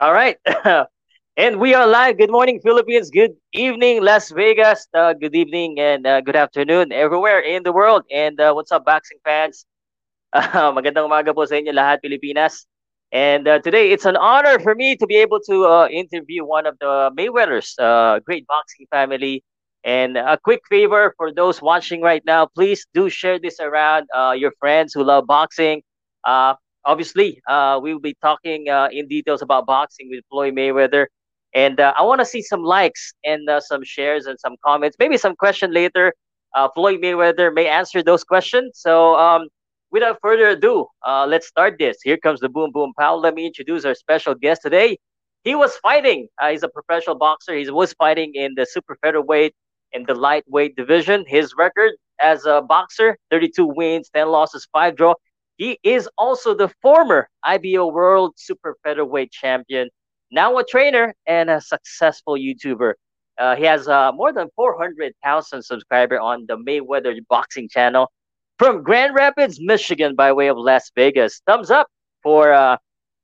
All right. and we are live. Good morning, Philippines. Good evening, Las Vegas. Uh, good evening and uh, good afternoon everywhere in the world. And uh, what's up, boxing fans? Uh, magandang umaga po sa inyo lahat, Pilipinas. And uh, today, it's an honor for me to be able to uh, interview one of the Mayweather's uh, great boxing family. And a quick favor for those watching right now, please do share this around your friends who love boxing. Obviously, uh, we will be talking uh, in details about boxing with Floyd Mayweather. And uh, I want to see some likes and uh, some shares and some comments, maybe some question later. Uh, Floyd Mayweather may answer those questions. So, um, without further ado, uh, let's start this. Here comes the Boom Boom Pal. Let me introduce our special guest today. He was fighting. He's a professional boxer. He was fighting in the super featherweight and the lightweight division. His record as a boxer: 32 wins, 10 losses, five draw. He is also the former IBO World Super Featherweight Champion, now a trainer and a successful YouTuber. Uh, he has uh, more than 400,000 subscribers on the Mayweather Boxing channel from Grand Rapids, Michigan, by way of Las Vegas. Thumbs up for uh,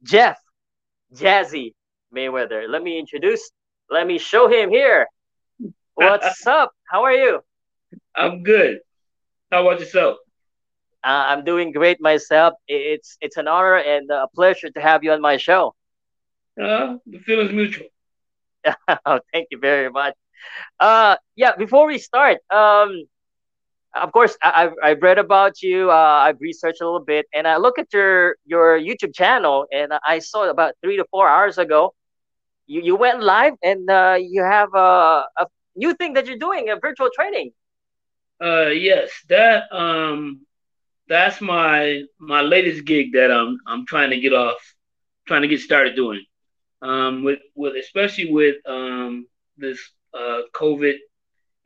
Jeff Jazzy Mayweather. Let me introduce, let me show him here. What's up? How are you? I'm good. How about yourself? Uh, I'm doing great myself. It's it's an honor and a pleasure to have you on my show. Uh, the feeling's mutual. oh, thank you very much. Uh, yeah. Before we start, um, of course, I, have I've read about you. Uh, I've researched a little bit, and I look at your your YouTube channel, and I saw about three to four hours ago, you you went live, and uh, you have a, a new thing that you're doing, a virtual training. Uh, yes, that um, that's my my latest gig that I'm I'm trying to get off, trying to get started doing. Um, with with especially with um this uh COVID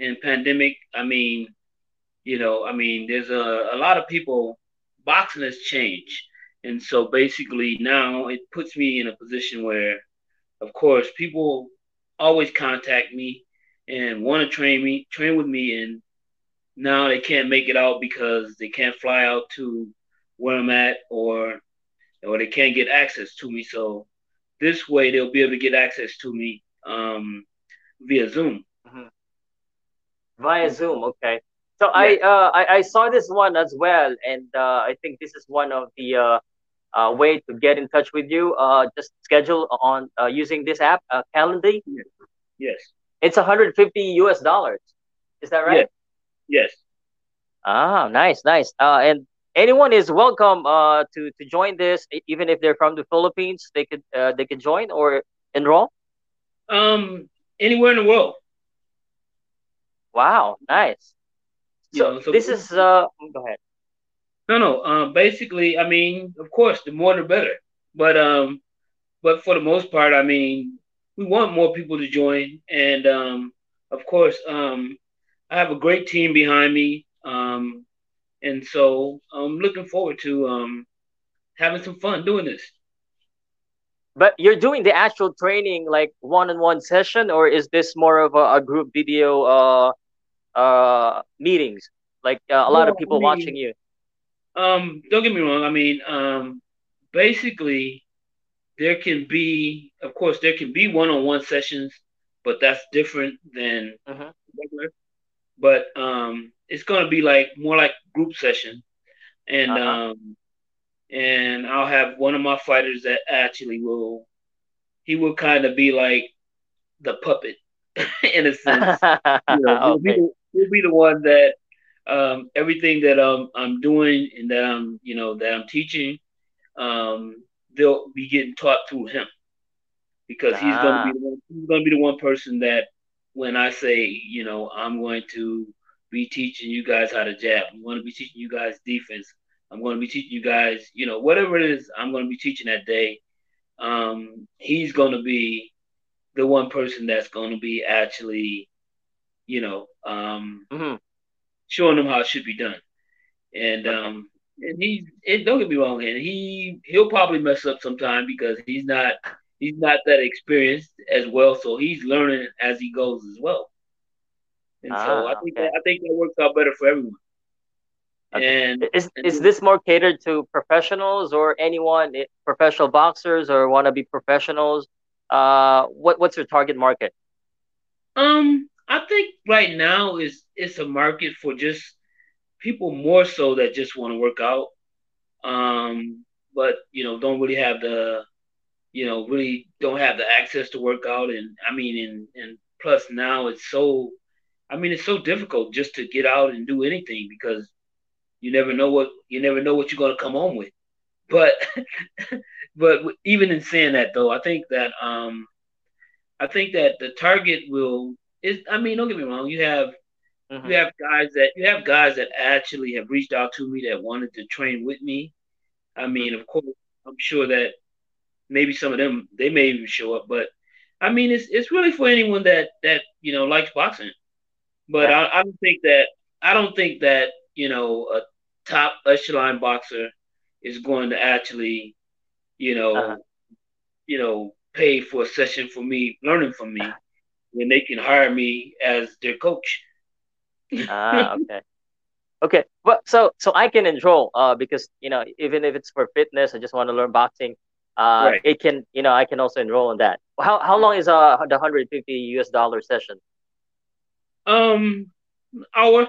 and pandemic. I mean you know, I mean, there's a, a lot of people, boxing has changed. And so basically now it puts me in a position where, of course, people always contact me and want to train me, train with me. And now they can't make it out because they can't fly out to where I'm at or, or they can't get access to me. So this way they'll be able to get access to me um, via Zoom. Mm-hmm. Via Zoom, okay. So yeah. I, uh, I I saw this one as well, and uh, I think this is one of the uh, uh, way to get in touch with you. Uh, just schedule on uh, using this app, uh, Calendly. Yes. yes. It's 150 US dollars. Is that right? Yes. Yes. Ah, nice, nice. Uh, and anyone is welcome uh to to join this, even if they're from the Philippines. They could uh, they could join or enroll. Um, anywhere in the world. Wow, nice. So, know, so this is uh go ahead. No, no. Um, basically, I mean, of course, the more the better. But um, but for the most part, I mean, we want more people to join, and um, of course, um, I have a great team behind me, um, and so I'm looking forward to um, having some fun doing this. But you're doing the actual training like one-on-one session, or is this more of a, a group video uh uh, meetings? Like uh, a lot of people I mean, watching you. Um, don't get me wrong. I mean, um, basically, there can be, of course, there can be one-on-one sessions, but that's different than uh-huh. regular. But um, it's going to be like more like group session, and uh-huh. um, and I'll have one of my fighters that actually will, he will kind of be like the puppet in a sense. you know, okay he'll be the one that um, everything that um, I'm doing and that I'm you know that I'm teaching, um, they'll be getting taught through him because he's ah. gonna be the one, he's gonna be the one person that when I say you know I'm going to be teaching you guys how to jab, I'm going to be teaching you guys defense, I'm going to be teaching you guys you know whatever it is I'm going to be teaching that day. Um, he's going to be the one person that's going to be actually you know, um, mm-hmm. showing them how it should be done. And um, and he and don't get me wrong, and he he'll probably mess up sometime because he's not he's not that experienced as well, so he's learning as he goes as well. And ah, so I think okay. that, I think that works out better for everyone. And is and is this more catered to professionals or anyone, eh, professional boxers or want to be professionals? Uh, what what's your target market? Um, I think right now is it's a market for just people more so that just want to work out. Um, but you know, don't really have the, you know, really don't have the access to work out. And I mean, and and plus now it's so, I mean, it's so difficult just to get out and do anything because you never know what you never know what you're gonna come home with. But but even in saying that though, I think that um, I think that the target will is. I mean, don't get me wrong. You have mm-hmm. you have guys that you have guys that actually have reached out to me that wanted to train with me. I mean, of course, I'm sure that maybe some of them they may even show up, but I mean, it's it's really for anyone that that you know likes boxing. But I, I don't think that I don't think that you know a top echelon boxer is going to actually, you know, uh-huh. you know, pay for a session for me, learning from me, when they can hire me as their coach. ah, okay. Okay, well, so so I can enroll uh because you know even if it's for fitness, I just want to learn boxing. Uh, right. it can you know I can also enroll in that. How how long is uh the hundred fifty US dollar session? Um, hour.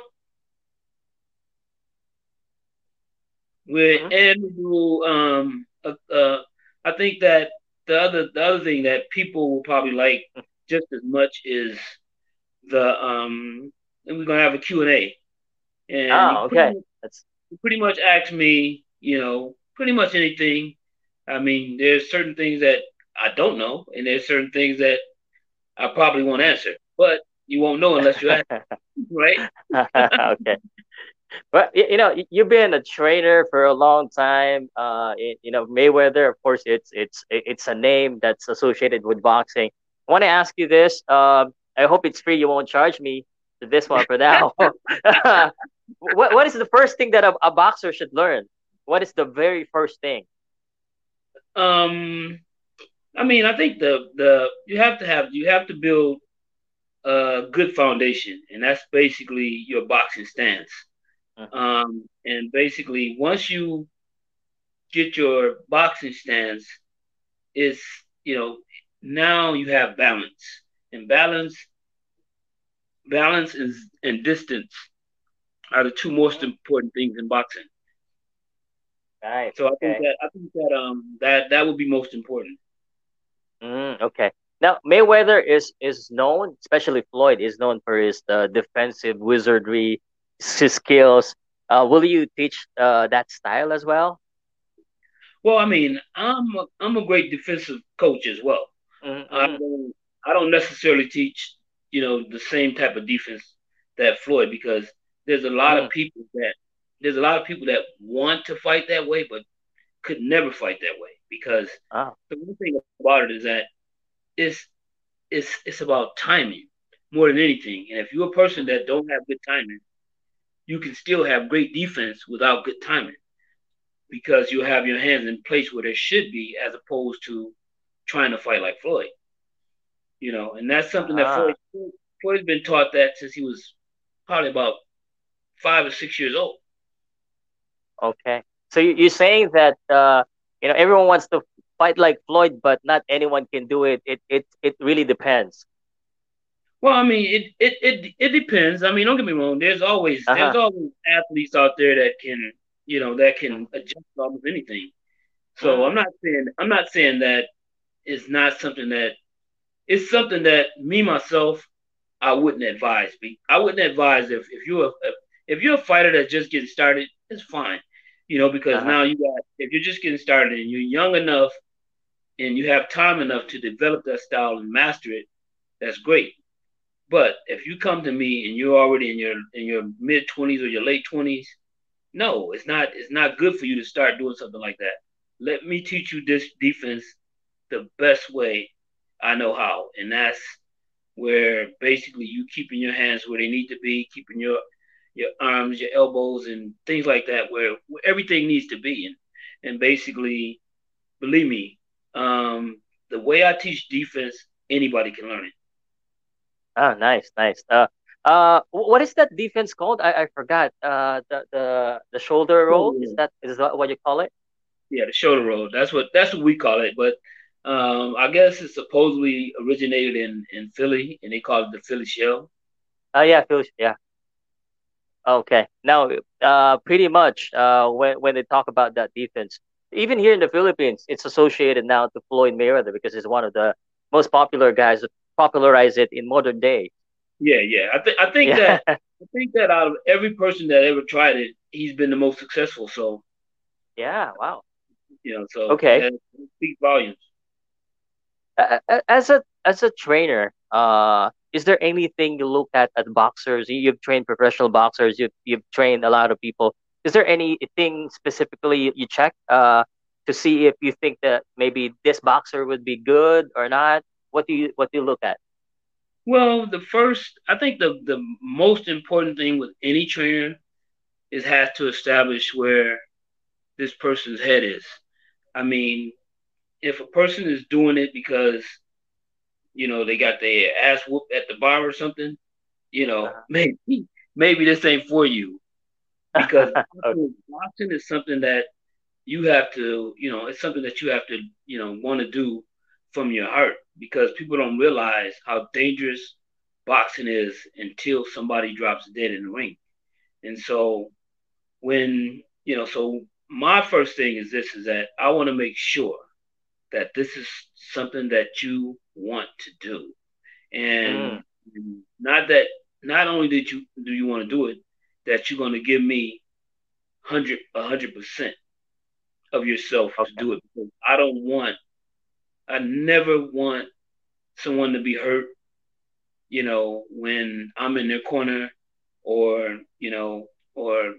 With mm-hmm. um, uh, uh, I think that the other the other thing that people will probably like just as much is the um, and we're gonna have a Q and A. And oh, okay. Pretty, That's pretty much ask me, you know, pretty much anything. I mean, there's certain things that I don't know, and there's certain things that I probably won't answer, but you won't know unless you ask, right? okay. But you know, you've been a trainer for a long time. Uh, you know, Mayweather, of course, it's it's it's a name that's associated with boxing. I want to ask you this. Um, I hope it's free. You won't charge me this one for now. what what is the first thing that a, a boxer should learn? What is the very first thing? Um, I mean, I think the the you have to have you have to build a good foundation, and that's basically your boxing stance. Uh-huh. Um, and basically, once you get your boxing stance, is you know now you have balance, and balance, balance is and distance are the two most important things in boxing. Right. So I okay. think that I think that um that that would be most important. Mm, okay. Now Mayweather is is known, especially Floyd, is known for his uh, defensive wizardry, his skills. Uh, will you teach uh, that style as well? Well, I mean, I'm a, I'm a great defensive coach as well. Mm-hmm. I don't I don't necessarily teach you know the same type of defense that Floyd because there's a lot mm. of people that there's a lot of people that want to fight that way but could never fight that way because oh. the one thing about it is that it's it's it's about timing more than anything. And if you're a person that don't have good timing, you can still have great defense without good timing because you have your hands in place where they should be as opposed to trying to fight like Floyd. You know, and that's something that ah. Floyd, Floyd's been taught that since he was probably about five or six years old. Okay. So you're saying that uh, you know everyone wants to fight like Floyd, but not anyone can do it. It it it really depends. Well, I mean, it it it, it depends. I mean, don't get me wrong. There's always uh-huh. there's always athletes out there that can you know that can adjust almost anything. So uh-huh. I'm not saying I'm not saying that it's not something that it's something that me myself I wouldn't advise. I wouldn't advise if if you're a, if you're a fighter that's just getting started, it's fine. You know, because uh-huh. now you got if you're just getting started and you're young enough and you have time enough to develop that style and master it, that's great. But if you come to me and you're already in your in your mid twenties or your late twenties, no, it's not it's not good for you to start doing something like that. Let me teach you this defense the best way I know how, and that's where basically you keeping your hands where they need to be, keeping your your arms, your elbows, and things like that, where, where everything needs to be, and and basically, believe me, um, the way I teach defense, anybody can learn it. Oh, nice, nice. Uh, uh, what is that defense called? I, I forgot. Uh, the the the shoulder roll is that is that what you call it? Yeah, the shoulder roll. That's what that's what we call it. But um, I guess it supposedly originated in in Philly, and they call it the Philly shell. Oh yeah, Philly. Yeah. Okay. Now, uh, pretty much, uh, when when they talk about that defense, even here in the Philippines, it's associated now to Floyd Mayweather because he's one of the most popular guys that popularize it in modern day. Yeah, yeah. I think I think yeah. that I think that out of every person that ever tried it, he's been the most successful. So. Yeah. Wow. You know. So. Okay. Speak volumes. As a as a trainer, uh, is there anything you look at at boxers? You've trained professional boxers. You've you've trained a lot of people. Is there anything specifically you check uh, to see if you think that maybe this boxer would be good or not? What do you what do you look at? Well, the first, I think the the most important thing with any trainer is has to establish where this person's head is. I mean, if a person is doing it because you know they got their ass whooped at the bar or something, you know, uh-huh. maybe maybe this ain't for you because okay. boxing is something that you have to, you know, it's something that you have to, you know, want to do from your heart because people don't realize how dangerous boxing is until somebody drops dead in the ring. And so when, you know, so my first thing is this is that I want to make sure that this is something that you want to do. And mm. not that not only did you do you want to do it, that you're going to give me hundred a hundred percent of yourself okay. to do it because I don't want I never want someone to be hurt, you know, when I'm in their corner or, you know, or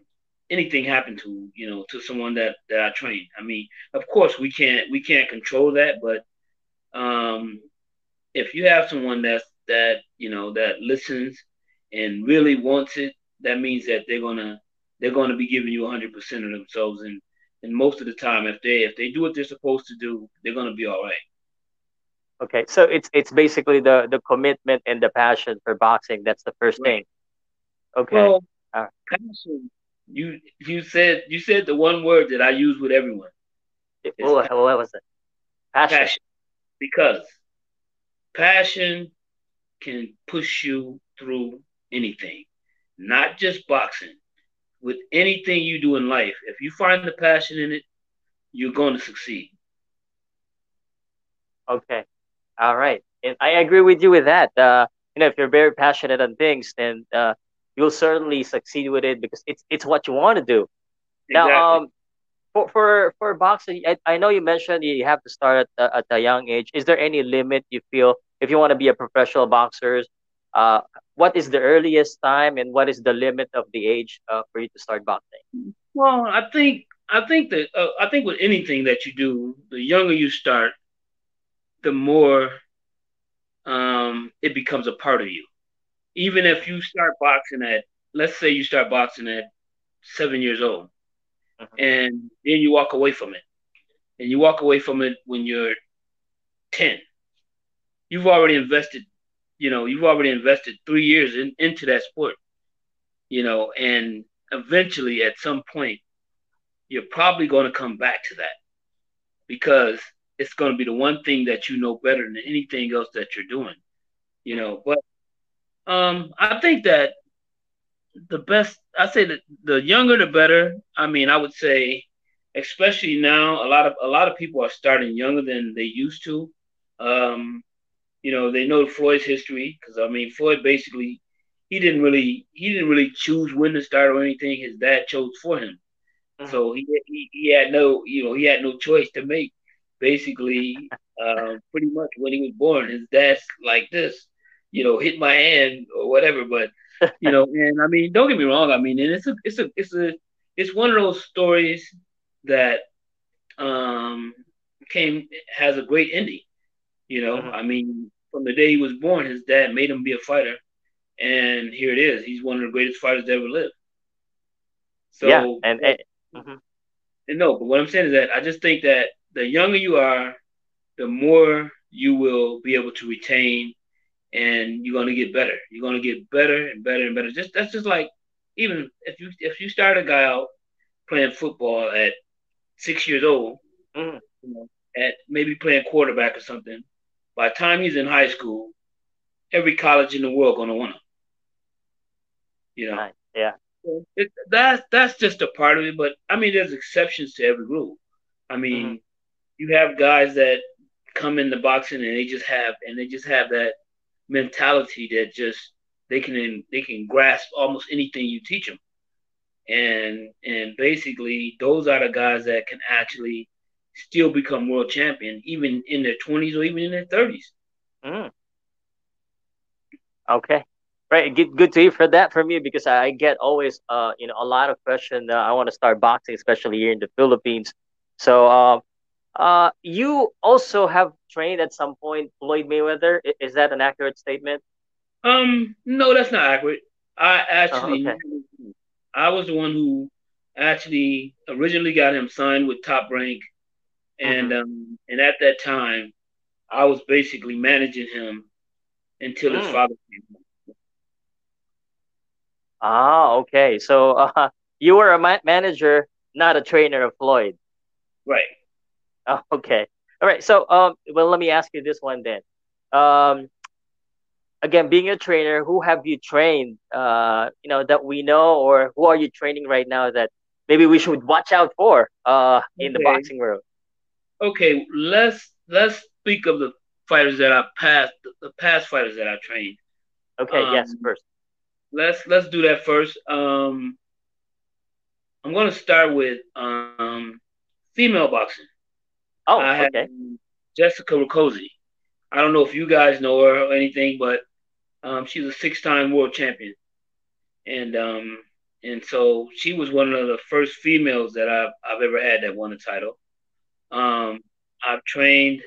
anything happen to, you know, to someone that, that I train. I mean, of course we can't we can't control that, but um if you have someone that's that, you know, that listens and really wants it, that means that they're gonna they're gonna be giving you hundred percent of themselves and and most of the time if they if they do what they're supposed to do, they're gonna be all right. Okay, so it's it's basically the the commitment and the passion for boxing. That's the first right. thing. Okay. Well, uh, passion. You you said you said the one word that I use with everyone. Oh, what was it? Passion. passion. Because passion can push you through anything, not just boxing. With anything you do in life, if you find the passion in it, you're going to succeed. Okay. All right, and I agree with you with that. Uh, you know, if you're very passionate on things, then uh, you'll certainly succeed with it because it's it's what you want to do. Exactly. Now, um, for for for boxing, I, I know you mentioned you have to start at, at a young age. Is there any limit you feel if you want to be a professional boxer? Uh, what is the earliest time and what is the limit of the age uh, for you to start boxing? Well, I think I think that uh, I think with anything that you do, the younger you start, the more um, it becomes a part of you. Even if you start boxing at, let's say you start boxing at seven years old, uh-huh. and then you walk away from it, and you walk away from it when you're 10, you've already invested, you know, you've already invested three years in, into that sport, you know, and eventually at some point, you're probably going to come back to that because it's going to be the one thing that you know better than anything else that you're doing, you know. But um, I think that the best, I say that the younger the better. I mean, I would say, especially now, a lot of a lot of people are starting younger than they used to. Um, you know, they know Floyd's history because I mean, Floyd basically he didn't really he didn't really choose when to start or anything. His dad chose for him. Mm-hmm. So he, he he had no you know he had no choice to make basically uh, pretty much when he was born, his dad's like this, you know, hit my hand or whatever. But you know, and I mean, don't get me wrong. I mean, and it's a, it's a, it's a, it's one of those stories that um came has a great ending. You know, mm-hmm. I mean, from the day he was born, his dad made him be a fighter, and here it is. He's one of the greatest fighters to ever lived. So, yeah, and, and, mm-hmm. and no, but what I'm saying is that I just think that the younger you are, the more you will be able to retain and you're gonna get better. You're gonna get better and better and better. Just that's just like even if you if you start a guy out playing football at six years old, mm-hmm. you know, at maybe playing quarterback or something, by the time he's in high school, every college in the world gonna want him. You know, right. yeah. It, that's that's just a part of it, but I mean, there's exceptions to every rule. I mean, mm-hmm. you have guys that come into boxing and they just have and they just have that mentality that just they can they can grasp almost anything you teach them, and and basically those are the guys that can actually still become world champion even in their twenties or even in their thirties. Mm. Okay, right. Good, good to hear for that from you because I get always uh you know a lot of questions. Uh, I want to start boxing, especially here in the Philippines. So um, uh, you also have trained at some point Floyd Mayweather. Is that an accurate statement? Um, no, that's not accurate. I actually, oh, okay. I was the one who actually originally got him signed with Top Rank, and mm-hmm. um, and at that time, I was basically managing him until mm. his father came home. Ah, okay. So uh, you were a ma- manager, not a trainer of Floyd. Right. Okay. All right. So, um, well, let me ask you this one then. Um, again, being a trainer, who have you trained? Uh, you know that we know, or who are you training right now that maybe we should watch out for? Uh, in okay. the boxing world. Okay, let's let's speak of the fighters that I passed, the past fighters that I trained. Okay. Um, yes. First. Let's let's do that first. Um, I'm going to start with um, female boxing. Oh, I okay. Jessica Rakoczy. I don't know if you guys know her or anything, but um, she's a six-time world champion, and um, and so she was one of the first females that I've I've ever had that won a title. Um, I've trained.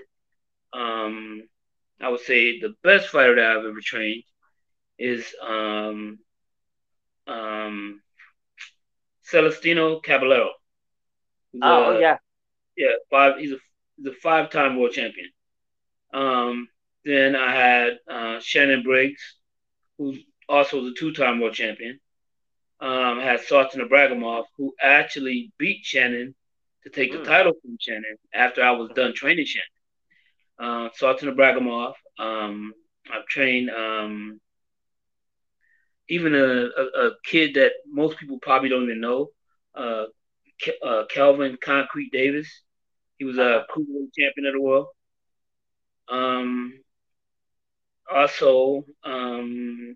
Um, I would say the best fighter that I've ever trained is um, um, Celestino Caballero. Oh, uh, yeah, yeah. Five. He's a the five-time world champion. Um, then I had uh, Shannon Briggs, who's also the two-time world champion. Um, I had Sultan Ibragimov, who actually beat Shannon to take mm. the hmm. title from Shannon after I was done training Shannon. Uh, Sultan Ibragimov. Um, I've trained um, even a, a, a, kid that most people probably don't even know, uh, Ke- uh, Kelvin Concrete Davis. He was a cruiserweight champion of the world. Um, also, um,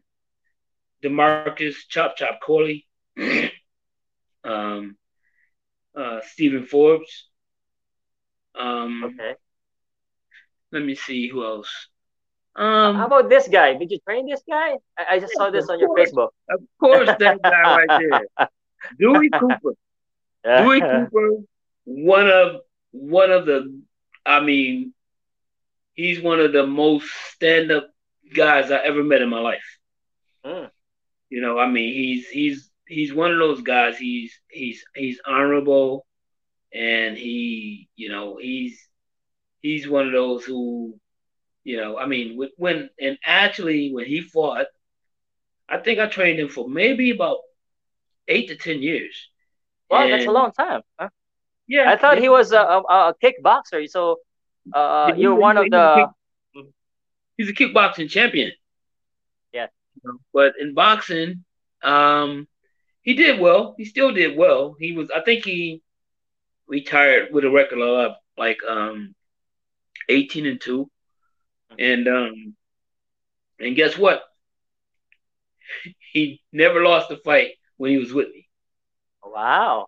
Demarcus Chop Chop Corley, um, uh, Stephen Forbes. Um, okay. Let me see who else. Um, How about this guy? Did you train this guy? I, I just saw this on your Facebook. Of course, that guy right there, Dewey Cooper. Dewey Cooper, one of one of the, I mean, he's one of the most stand up guys I ever met in my life. Mm. You know, I mean, he's he's he's one of those guys. He's he's he's honorable, and he, you know, he's he's one of those who, you know, I mean, when and actually when he fought, I think I trained him for maybe about eight to ten years. Wow, and, that's a long time. Huh? Yeah, I thought he was a, a, a kickboxer. So uh, you're one of the. He's a kickboxing champion. Yeah. But in boxing, um, he did well. He still did well. He was. I think he retired with a record of like um, eighteen and two, and um, and guess what? He never lost a fight when he was with me. Wow.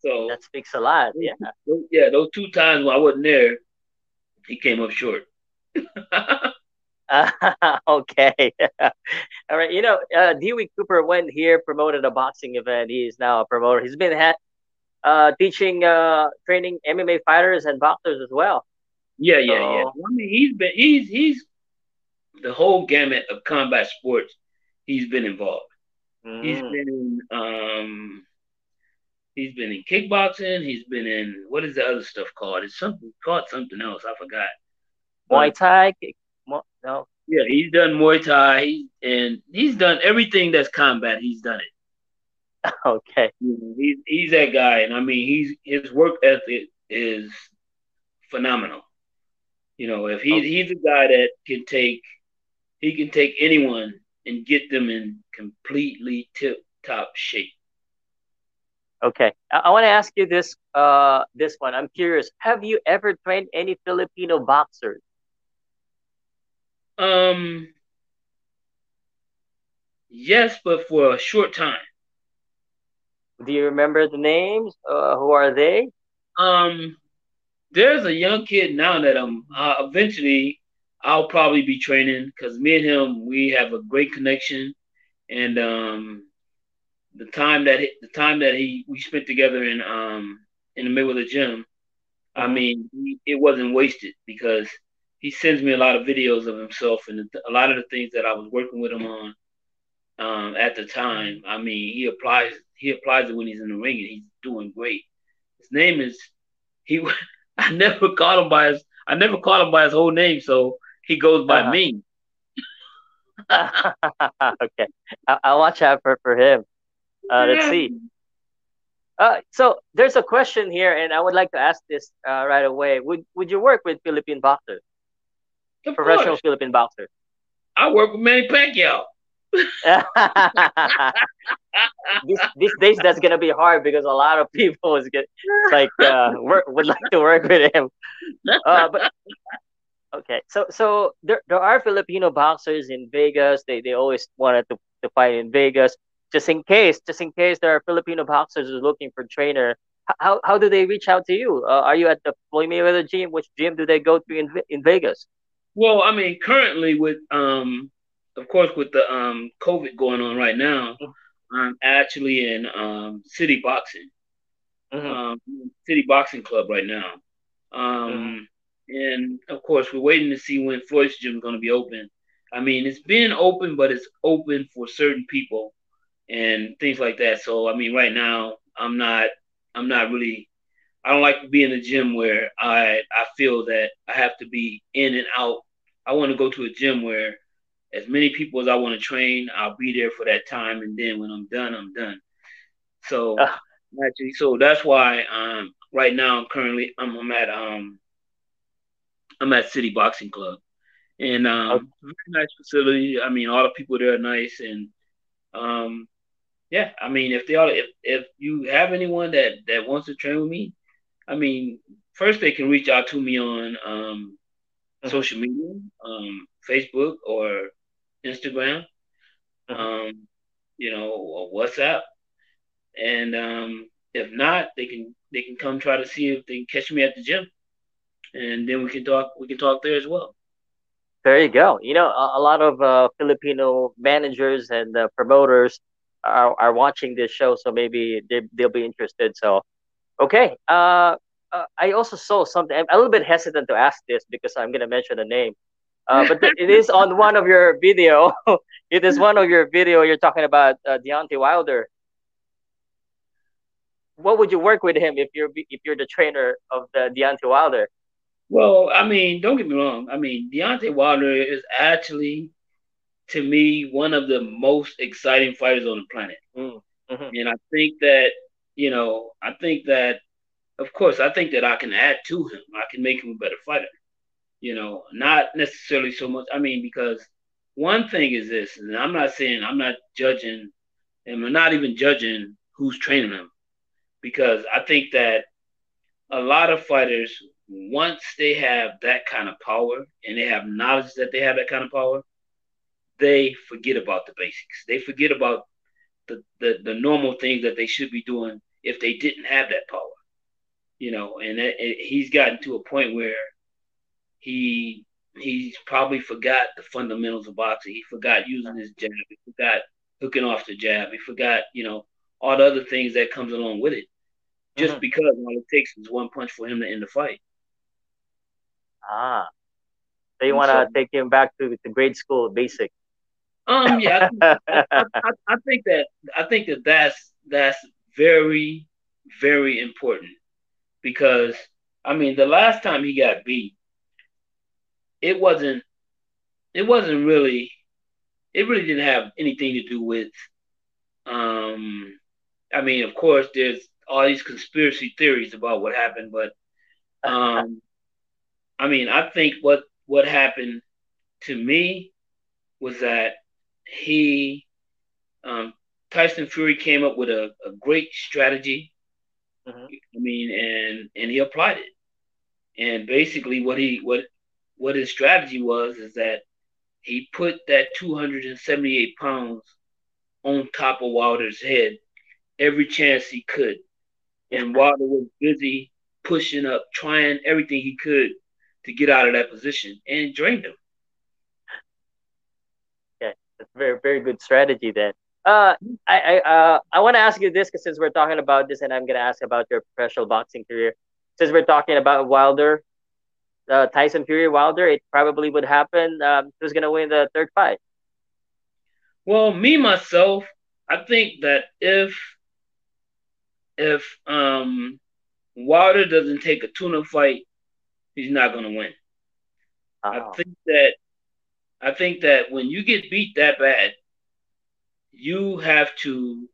So that speaks a lot. Yeah. Yeah, those two times when I wasn't there, he came up short. uh, okay. All right. You know, uh, Dewey Cooper went here, promoted a boxing event. He is now a promoter. He's been ha- uh, teaching, uh, training MMA fighters and boxers as well. Yeah, yeah, so... yeah. I mean, he's been he's he's the whole gamut of combat sports. He's been involved. Mm. He's been in um He's been in kickboxing. He's been in what is the other stuff called? It's something called something else. I forgot. Muay Thai. No. Yeah, he's done Muay Thai, and he's done everything that's combat. He's done it. Okay. He's he's that guy, and I mean, he's his work ethic is phenomenal. You know, if he okay. he's a guy that can take he can take anyone and get them in completely tip top shape. Okay, I, I want to ask you this uh this one. I'm curious. Have you ever trained any Filipino boxers? Um. Yes, but for a short time. Do you remember the names? Uh, who are they? Um, there's a young kid now that I'm uh, eventually I'll probably be training because me and him we have a great connection, and um, the time that he, the time that he we spent together in um in the middle of the gym, mm-hmm. I mean he, it wasn't wasted because he sends me a lot of videos of himself and a lot of the things that I was working with him on um, at the time. I mean he applies he applies it when he's in the ring and he's doing great. His name is he. I never called him by his I never called him by his whole name, so he goes by uh-huh. me. okay, I- will watch out for, for him. Uh, let's see. Uh, so there's a question here, and I would like to ask this uh, right away. Would Would you work with Philippine boxers? Of Professional course. Philippine boxers. I work with Manny Pacquiao. these, these days that's gonna be hard because a lot of people is get like uh, work, would like to work with him. Uh, but okay, so so there there are Filipino boxers in Vegas. They they always wanted to, to fight in Vegas. Just in case, just in case there are Filipino boxers who's looking for trainer, how how do they reach out to you? Uh, are you at the Floyd Mayweather gym? Which gym do they go to in in Vegas? Well, I mean, currently with um of course, with the um, COVID going on right now. I'm actually in um, City Boxing, mm-hmm. um, City Boxing Club right now. Um, mm-hmm. And of course, we're waiting to see when Floyd's Gym is going to be open. I mean, it's been open, but it's open for certain people and things like that. So, I mean, right now, I'm not, I'm not really, I don't like to be in a gym where I, I feel that I have to be in and out. I want to go to a gym where as many people as I want to train, I'll be there for that time, and then when I'm done, I'm done. So uh. actually, so that's why um right now I'm currently I'm, I'm at um I'm at City Boxing Club, and um okay. very nice facility. I mean, all the people there are nice, and um yeah, I mean, if they are if if you have anyone that that wants to train with me, I mean, first they can reach out to me on um social media, um, Facebook or Instagram, um, you know, or WhatsApp, and um, if not, they can they can come try to see if they can catch me at the gym, and then we can talk. We can talk there as well. There you go. You know, a, a lot of uh, Filipino managers and uh, promoters are, are watching this show, so maybe they, they'll be interested. So, okay. Uh, uh, I also saw something. I'm a little bit hesitant to ask this because I'm going to mention a name. Uh, but it is on one of your video. it is one of your video. You're talking about uh, Deontay Wilder. What would you work with him if you're if you're the trainer of the Deontay Wilder? Well, I mean, don't get me wrong. I mean, Deontay Wilder is actually, to me, one of the most exciting fighters on the planet. Mm, mm-hmm. And I think that, you know, I think that, of course, I think that I can add to him. I can make him a better fighter. You know, not necessarily so much. I mean, because one thing is this, and I'm not saying I'm not judging, and I'm not even judging who's training them, because I think that a lot of fighters, once they have that kind of power and they have knowledge that they have that kind of power, they forget about the basics. They forget about the, the, the normal things that they should be doing if they didn't have that power. You know, and it, it, he's gotten to a point where he he's probably forgot the fundamentals of boxing. He forgot using his jab. He forgot hooking off the jab. He forgot, you know, all the other things that comes along with it. Just mm-hmm. because all it takes is one punch for him to end the fight. Ah. So you want to so, take him back to the grade school basic? Um, yeah, I, I, I, I think that I think that that's that's very very important because I mean the last time he got beat, it wasn't it wasn't really it really didn't have anything to do with um I mean, of course, there's all these conspiracy theories about what happened, but um, I mean, I think what what happened to me was that he um, Tyson Fury came up with a, a great strategy. Mm-hmm. I mean, and and he applied it. And basically, what he what what his strategy was is that he put that 278 pounds on top of Wilder's head every chance he could. And Wilder was busy pushing up, trying everything he could to get out of that position and drained him. Very, very good strategy then. Uh, I, I, uh, I want to ask you this because since we're talking about this, and I'm gonna ask about your professional boxing career. Since we're talking about Wilder, uh, Tyson Fury, Wilder, it probably would happen. Um, who's gonna win the third fight? Well, me myself, I think that if if um Wilder doesn't take a tune-up fight, he's not gonna win. Oh. I think that I think that when you get beat that bad, you have to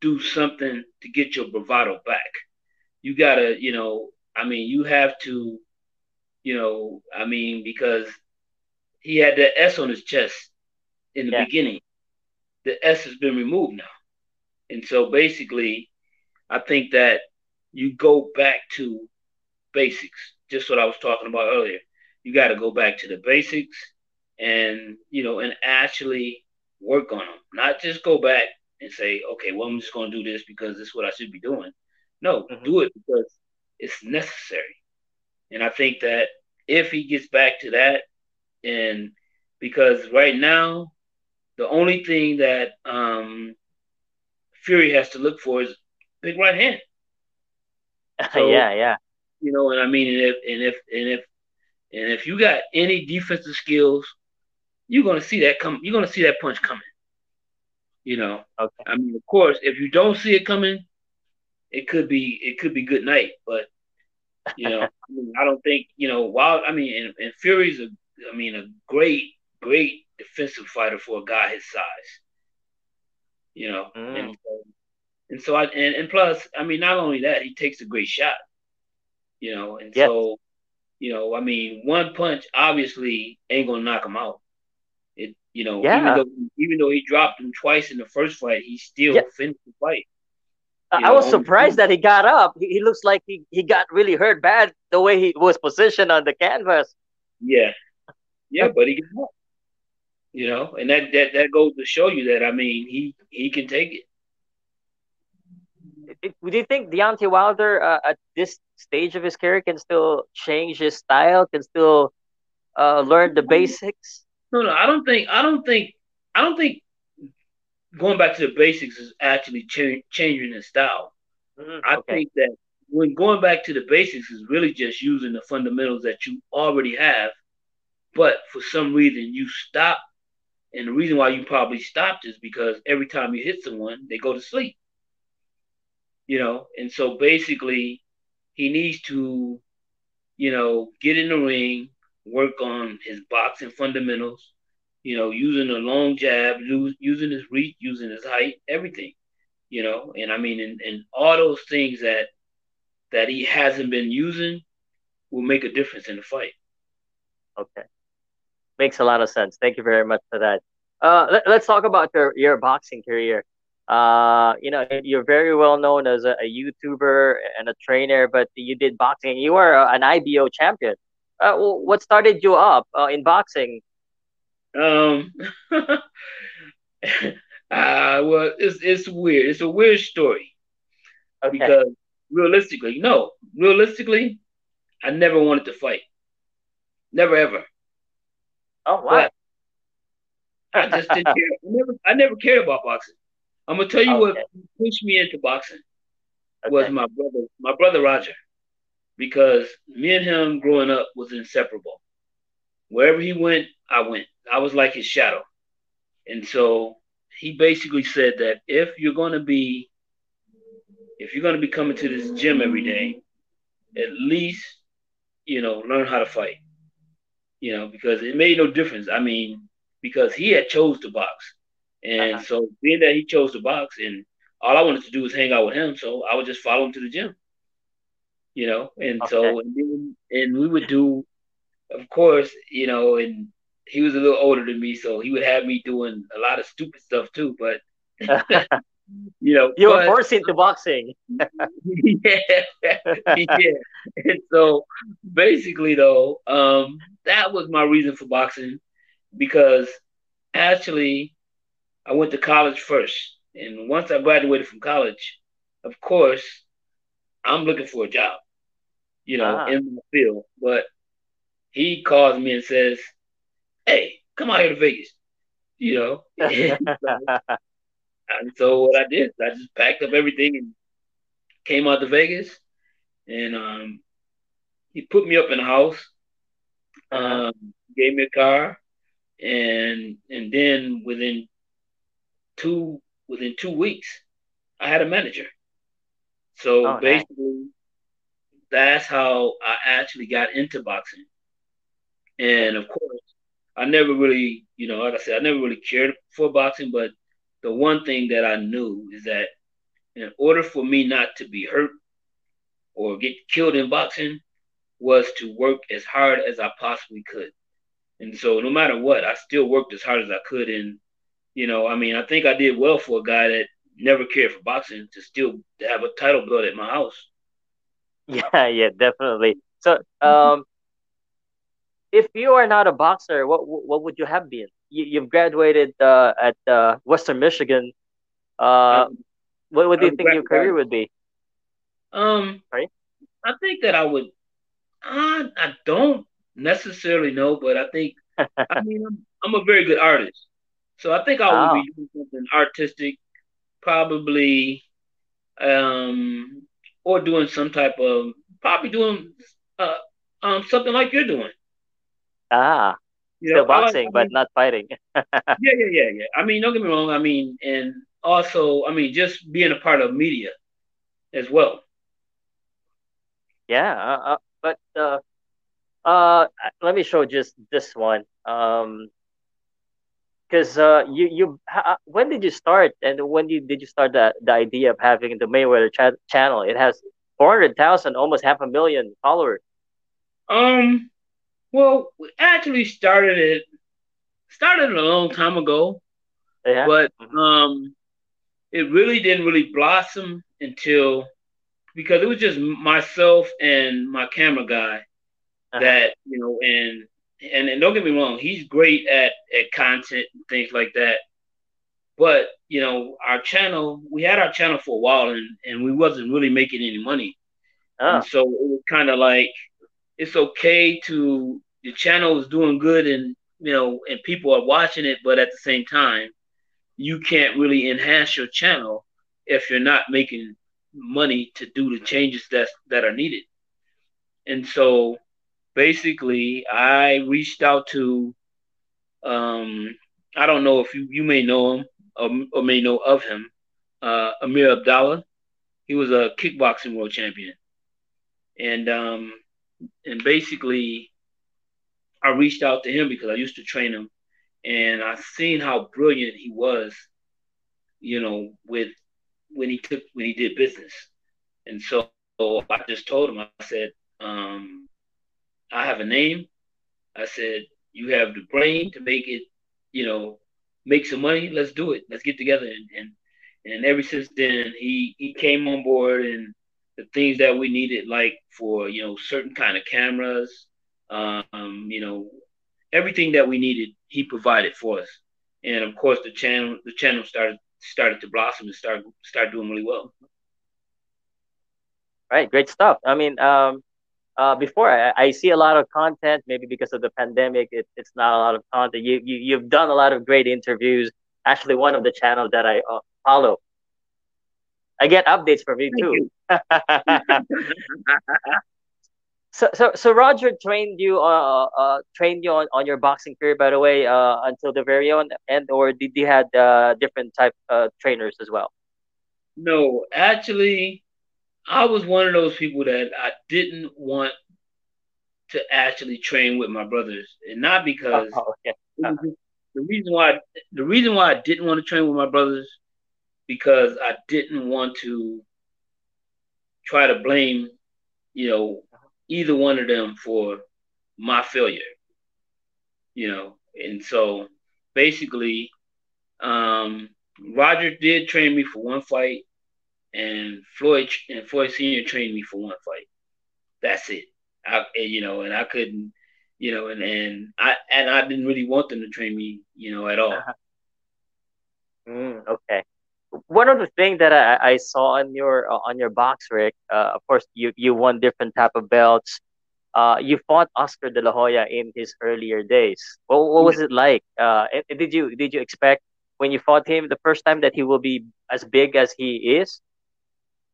do something to get your bravado back. You gotta, you know, I mean, you have to, you know, I mean, because he had the S on his chest in the yeah. beginning. The S has been removed now. And so basically, I think that you go back to basics, just what I was talking about earlier. You got to go back to the basics and, you know, and actually work on them, not just go back and say, okay, well, I'm just going to do this because this is what I should be doing. No, mm-hmm. do it because it's necessary. And I think that if he gets back to that, and because right now, the only thing that um, Fury has to look for is big right hand. So, yeah, yeah. You know, and I mean, and if and if and if and if you got any defensive skills, you're gonna see that come. You're gonna see that punch coming. You know. Okay. I mean, of course, if you don't see it coming, it could be it could be good night. But you know, I, mean, I don't think you know. While I mean, and, and Fury's a, I mean, a great, great defensive fighter for a guy his size. You know, mm. and and so I and, and plus, I mean, not only that, he takes a great shot. You know, and yep. so, you know, I mean, one punch obviously ain't gonna knock him out. You know, yeah. even though even though he dropped him twice in the first fight, he still yep. finished the fight. I know, was surprised that he got up. He, he, looks like he, he got really hurt bad the way he was positioned on the canvas. Yeah, yeah, but he got up. You know, and that, that that goes to show you that I mean he he can take it do you think Deontay Wilder uh, at this stage of his career can still change his style, can still uh, learn the basics? No, no, I don't think. I don't think. I don't think going back to the basics is actually ch- changing the style. Mm-hmm. I okay. think that when going back to the basics is really just using the fundamentals that you already have, but for some reason you stop. And the reason why you probably stopped is because every time you hit someone, they go to sleep you know, and so basically he needs to, you know, get in the ring, work on his boxing fundamentals, you know, using a long jab, using his reach, using his height, everything, you know, and I mean, and, and all those things that that he hasn't been using will make a difference in the fight. Okay, makes a lot of sense. Thank you very much for that. Uh, let, us talk about your your boxing career uh, you know, you're very well known as a, a, YouTuber and a trainer, but you did boxing. You were an IBO champion. Uh, what started you up uh, in boxing? Um, uh, well, it's it's weird. It's a weird story okay. because realistically, no, realistically, I never wanted to fight. Never ever. Oh wow! But I just didn't care. I never, I never cared about boxing. I'm gonna tell you okay. what pushed me into boxing okay. was my brother, my brother Roger, because me and him growing up was inseparable. Wherever he went, I went. I was like his shadow, and so he basically said that if you're gonna be, if you're gonna be coming to this gym every day, at least, you know, learn how to fight. you know, because it made no difference. I mean, because he had chose to box, and uh-huh. so being that he chose to box, and all I wanted to do was hang out with him, so I would just follow him to the gym. You know, and okay. so and, then, and we would do, of course, you know, and he was a little older than me, so he would have me doing a lot of stupid stuff too. But you know, you were forced into boxing. yeah, yeah. And so basically, though, um, that was my reason for boxing because actually, I went to college first, and once I graduated from college, of course, I'm looking for a job, you know, ah. in my field. But he calls me and says, "Hey, come out here to Vegas," you know. And so what I did, I just packed up everything and came out to Vegas, and um, he put me up in a house, uh-huh. um, gave me a car, and and then within two within two weeks, I had a manager. So oh, basically. That's how I actually got into boxing. And of course, I never really, you know, like I said, I never really cared for boxing, but the one thing that I knew is that in order for me not to be hurt or get killed in boxing was to work as hard as I possibly could. And so no matter what, I still worked as hard as I could. And, you know, I mean, I think I did well for a guy that never cared for boxing to still have a title belt at my house. Yeah, yeah, definitely. So, um, if you are not a boxer, what what would you have been? you, have graduated uh, at uh, Western Michigan. Uh, um, what, do you think your career would be? Um, Sorry? I think that I would. Uh, I don't necessarily know, but I think I mean I'm, I'm, a very good artist, so I think I would oh. be doing something artistic, probably, um, or doing some type of probably doing uh, um something like you're doing. Ah, you Still know, boxing, I mean, but not fighting. yeah, yeah, yeah, yeah. I mean, don't get me wrong. I mean, and also, I mean, just being a part of media as well. Yeah, uh, uh, but uh, uh, let me show just this one. Um, because uh, you you uh, when did you start and when did, did you start the, the idea of having the Mayweather cha- channel? It has four hundred thousand, almost half a million followers. Um, well, we actually started it started a long time ago, yeah. but mm-hmm. um, it really didn't really blossom until because it was just myself and my camera guy uh-huh. that you know, and, and and don't get me wrong, he's great at at content and things like that. But you know, our channel, we had our channel for a while, and and we wasn't really making any money. Oh. And so it was kind of like it's okay to the channel is doing good and you know and people are watching it, but at the same time, you can't really enhance your channel if you're not making money to do the changes that that are needed. And so basically I reached out to um I don't know if you, you may know him or, or may know of him, uh, Amir Abdallah. He was a kickboxing world champion. And um and basically I reached out to him because I used to train him, and I seen how brilliant he was, you know, with when he took when he did business, and so, I just told him I said, um, I have a name. I said you have the brain to make it, you know, make some money. Let's do it. Let's get together and and and ever since then he he came on board and the things that we needed like for you know certain kind of cameras um, you know, everything that we needed, he provided for us. And of course, the channel the channel started started to blossom and start start doing really well. Right, great stuff. I mean, um, uh, before I, I, see a lot of content. Maybe because of the pandemic, it, it's not a lot of content. You, you you've done a lot of great interviews. Actually, one of the channels that I uh, follow. I get updates from you Thank too. You. So, so, so Roger trained you, uh, uh, trained you on, on your boxing career, by the way, uh, until the very end, or did you had uh, different type uh, trainers as well? No, actually, I was one of those people that I didn't want to actually train with my brothers, and not because oh, the reason why the reason why I didn't want to train with my brothers because I didn't want to try to blame, you know, either one of them for my failure. You know, and so basically, um, Roger did train me for one fight, and Floyd and Floyd Senior trained me for one fight. That's it. I, you know, and I couldn't, you know, and and I and I didn't really want them to train me, you know, at all. Uh-huh. Mm, okay. One of the things that I, I saw on your uh, on your BoxRec, uh, of course, you you won different type of belts. Uh, you fought Oscar De La Hoya in his earlier days. What, what was it like? Uh, did you did you expect when you fought him the first time that he will be as big as he is?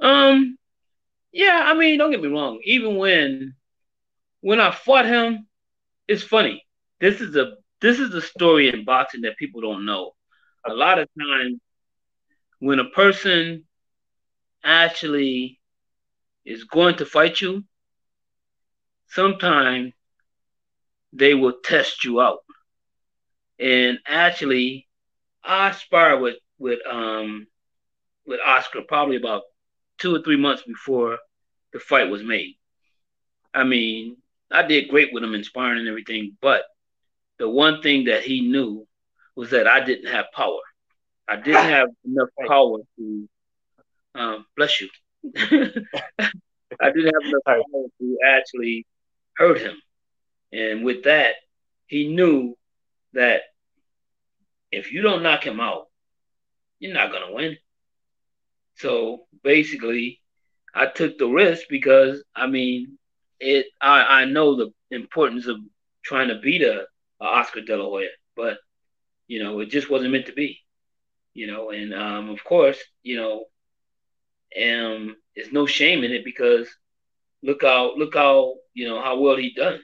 Um, yeah. I mean, don't get me wrong. Even when when I fought him, it's funny. This is a this is a story in boxing that people don't know. A lot of times, when a person actually is going to fight you, sometimes they will test you out. And actually, I sparred with with um with Oscar probably about two or three months before the fight was made. I mean, I did great with him inspiring and everything, but the one thing that he knew was that I didn't have power. I didn't have enough power to um, bless you. I didn't have enough power to actually hurt him. And with that, he knew that if you don't knock him out, you're not gonna win. So basically, I took the risk because I mean, it. I I know the importance of trying to beat a, a Oscar De La Hoya, but you know, it just wasn't meant to be. You know, and um, of course, you know, um, there's no shame in it because look how look how you know how well he done.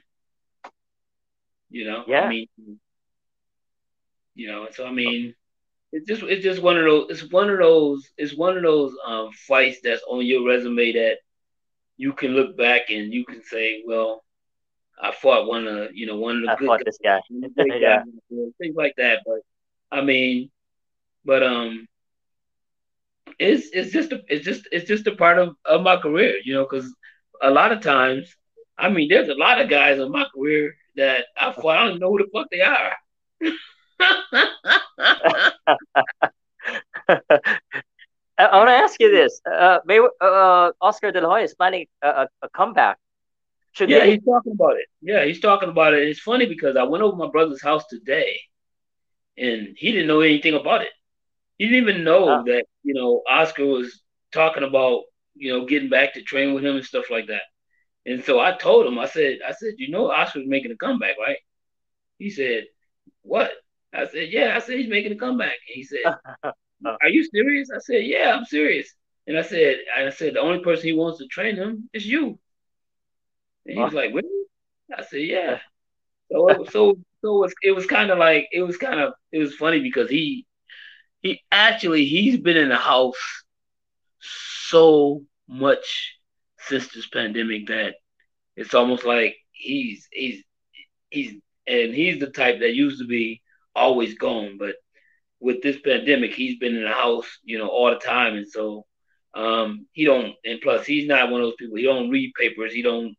You know, yeah. I mean, you know, so I mean, it's just it's just one of those it's one of those it's one of those um, fights that's on your resume that you can look back and you can say, well, I fought one of you know one of the I good fought guys, this guy, yeah, guys, things like that. But I mean, but um, it's it's just a, it's just it's just a part of, of my career, you know, because a lot of times, I mean, there's a lot of guys in my career that I fought. I don't even know who the fuck they are. I want to ask you this: uh, May, uh, Oscar De La Hoya is planning a, a comeback. Should yeah, they... he's talking about it. Yeah, he's talking about it. It's funny because I went over my brother's house today, and he didn't know anything about it. He didn't even know oh. that you know Oscar was talking about you know getting back to train with him and stuff like that. And so I told him, I said, I said, you know, Oscar's making a comeback, right? He said, what? Said, yeah. I said he's making a comeback. And he said, are you serious? I said, yeah, I'm serious. And I said, I said the only person he wants to train him is you. And he was like, really? I said, yeah. So it, so so it was, it was kind of like it was kind of it was funny because he he actually he's been in the house so much since this pandemic that it's almost like he's he's he's and he's the type that used to be always gone, but with this pandemic, he's been in the house, you know, all the time, and so um, he don't. And plus, he's not one of those people. He don't read papers. He don't.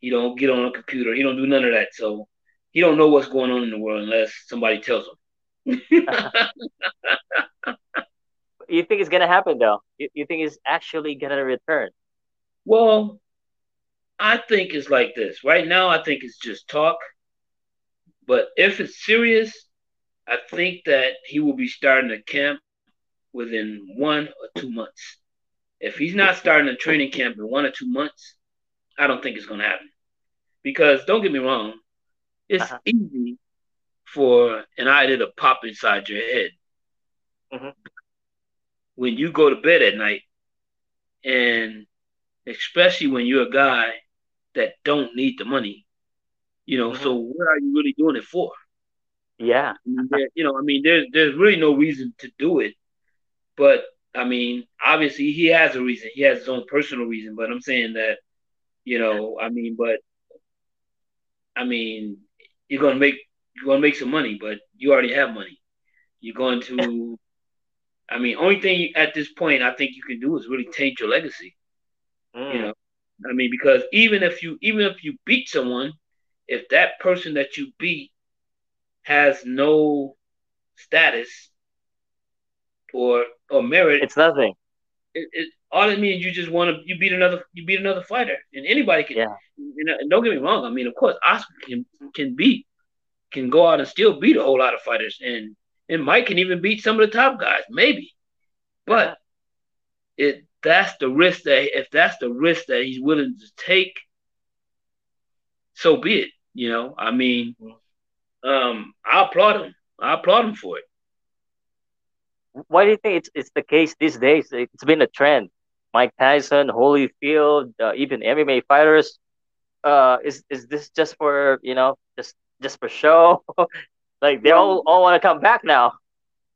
He don't get on a computer. He don't do none of that. So he don't know what's going on in the world unless somebody tells him. you think it's gonna happen though? You, you think it's actually gonna return? Well, I think it's like this. Right now, I think it's just talk. But if it's serious, I think that he will be starting a camp within one or two months. If he's not starting a training camp in one or two months, I don't think it's going to happen. Because don't get me wrong, it's uh-huh. easy for an idea to pop inside your head mm-hmm. when you go to bed at night, and especially when you're a guy that don't need the money, you know. Mm-hmm. So what are you really doing it for? Yeah. you know, I mean, there's there's really no reason to do it, but I mean, obviously he has a reason. He has his own personal reason. But I'm saying that, you know, I mean, but I mean, you're gonna make you're gonna make some money, but you already have money. You're going to, I mean, only thing at this point I think you can do is really taint your legacy. Mm. You know, I mean, because even if you even if you beat someone, if that person that you beat has no status or or merit, it's nothing. It, it all it means you just want to you beat another you beat another fighter, and anybody can. Yeah. And don't get me wrong. I mean, of course, Oscar can can beat can go out and still beat a whole lot of fighters, and and Mike can even beat some of the top guys, maybe. But it that's the risk that if that's the risk that he's willing to take, so be it. You know, I mean, mm-hmm. Um, I applaud him. I applaud him for it. Why do you think it's it's the case these days? It's been a trend. Mike Tyson, Holyfield, uh, even MMA fighters. Uh, is is this just for you know just just for show? like they all all want to come back now.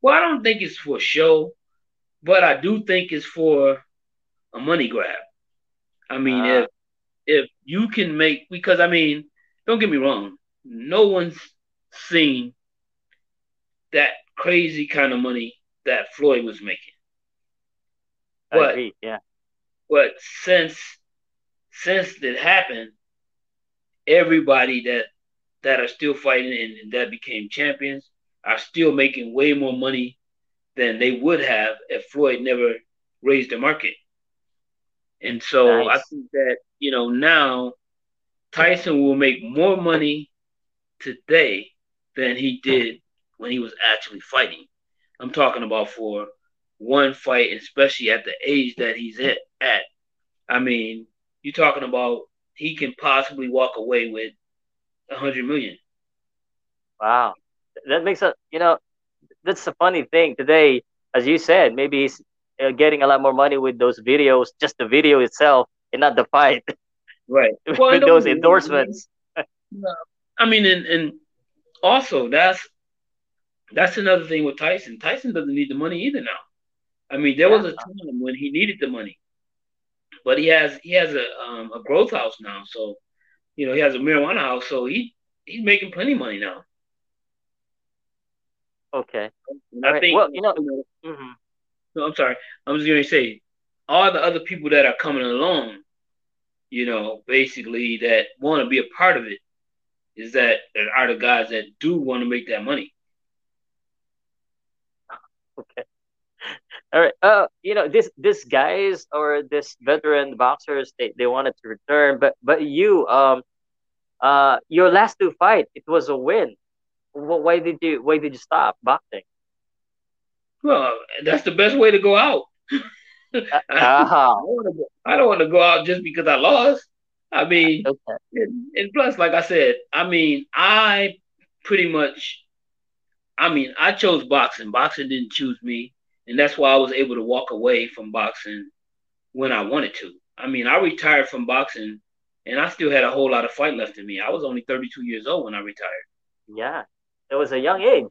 Well, I don't think it's for show, but I do think it's for a money grab. I mean, uh, if if you can make because I mean, don't get me wrong, no one's seen that crazy kind of money that Floyd was making. But agree, yeah. But since since it happened, everybody that that are still fighting and, and that became champions are still making way more money than they would have if Floyd never raised the market. And so nice. I think that, you know, now Tyson will make more money today than he did when he was actually fighting. I'm talking about for one fight, especially at the age that he's at. at. I mean, you're talking about he can possibly walk away with a hundred million. Wow, that makes a you know that's a funny thing today. As you said, maybe he's uh, getting a lot more money with those videos, just the video itself, and not the fight. Right. Well, with those endorsements. I mean, and, and also that's that's another thing with Tyson. Tyson doesn't need the money either now. I mean, there was a time when he needed the money, but he has he has a um, a growth house now, so you know he has a marijuana house, so he he's making plenty of money now. Okay. I right. think. Well, you know. Mm-hmm. No, I'm sorry. I'm just going to say, all the other people that are coming along, you know, basically that want to be a part of it, is that are the guys that do want to make that money. Okay. All right. Uh, you know, this this guys or this veteran boxers, they, they wanted to return, but but you, um, uh, your last two fight, it was a win. Why did you why did you stop boxing? Well, that's the best way to go out. uh-huh. I don't want to go out just because I lost. I mean, okay. and, and plus, like I said, I mean, I pretty much, I mean, I chose boxing. Boxing didn't choose me, and that's why I was able to walk away from boxing when I wanted to. I mean, I retired from boxing, and I still had a whole lot of fight left in me. I was only 32 years old when I retired. Yeah, it was a young age.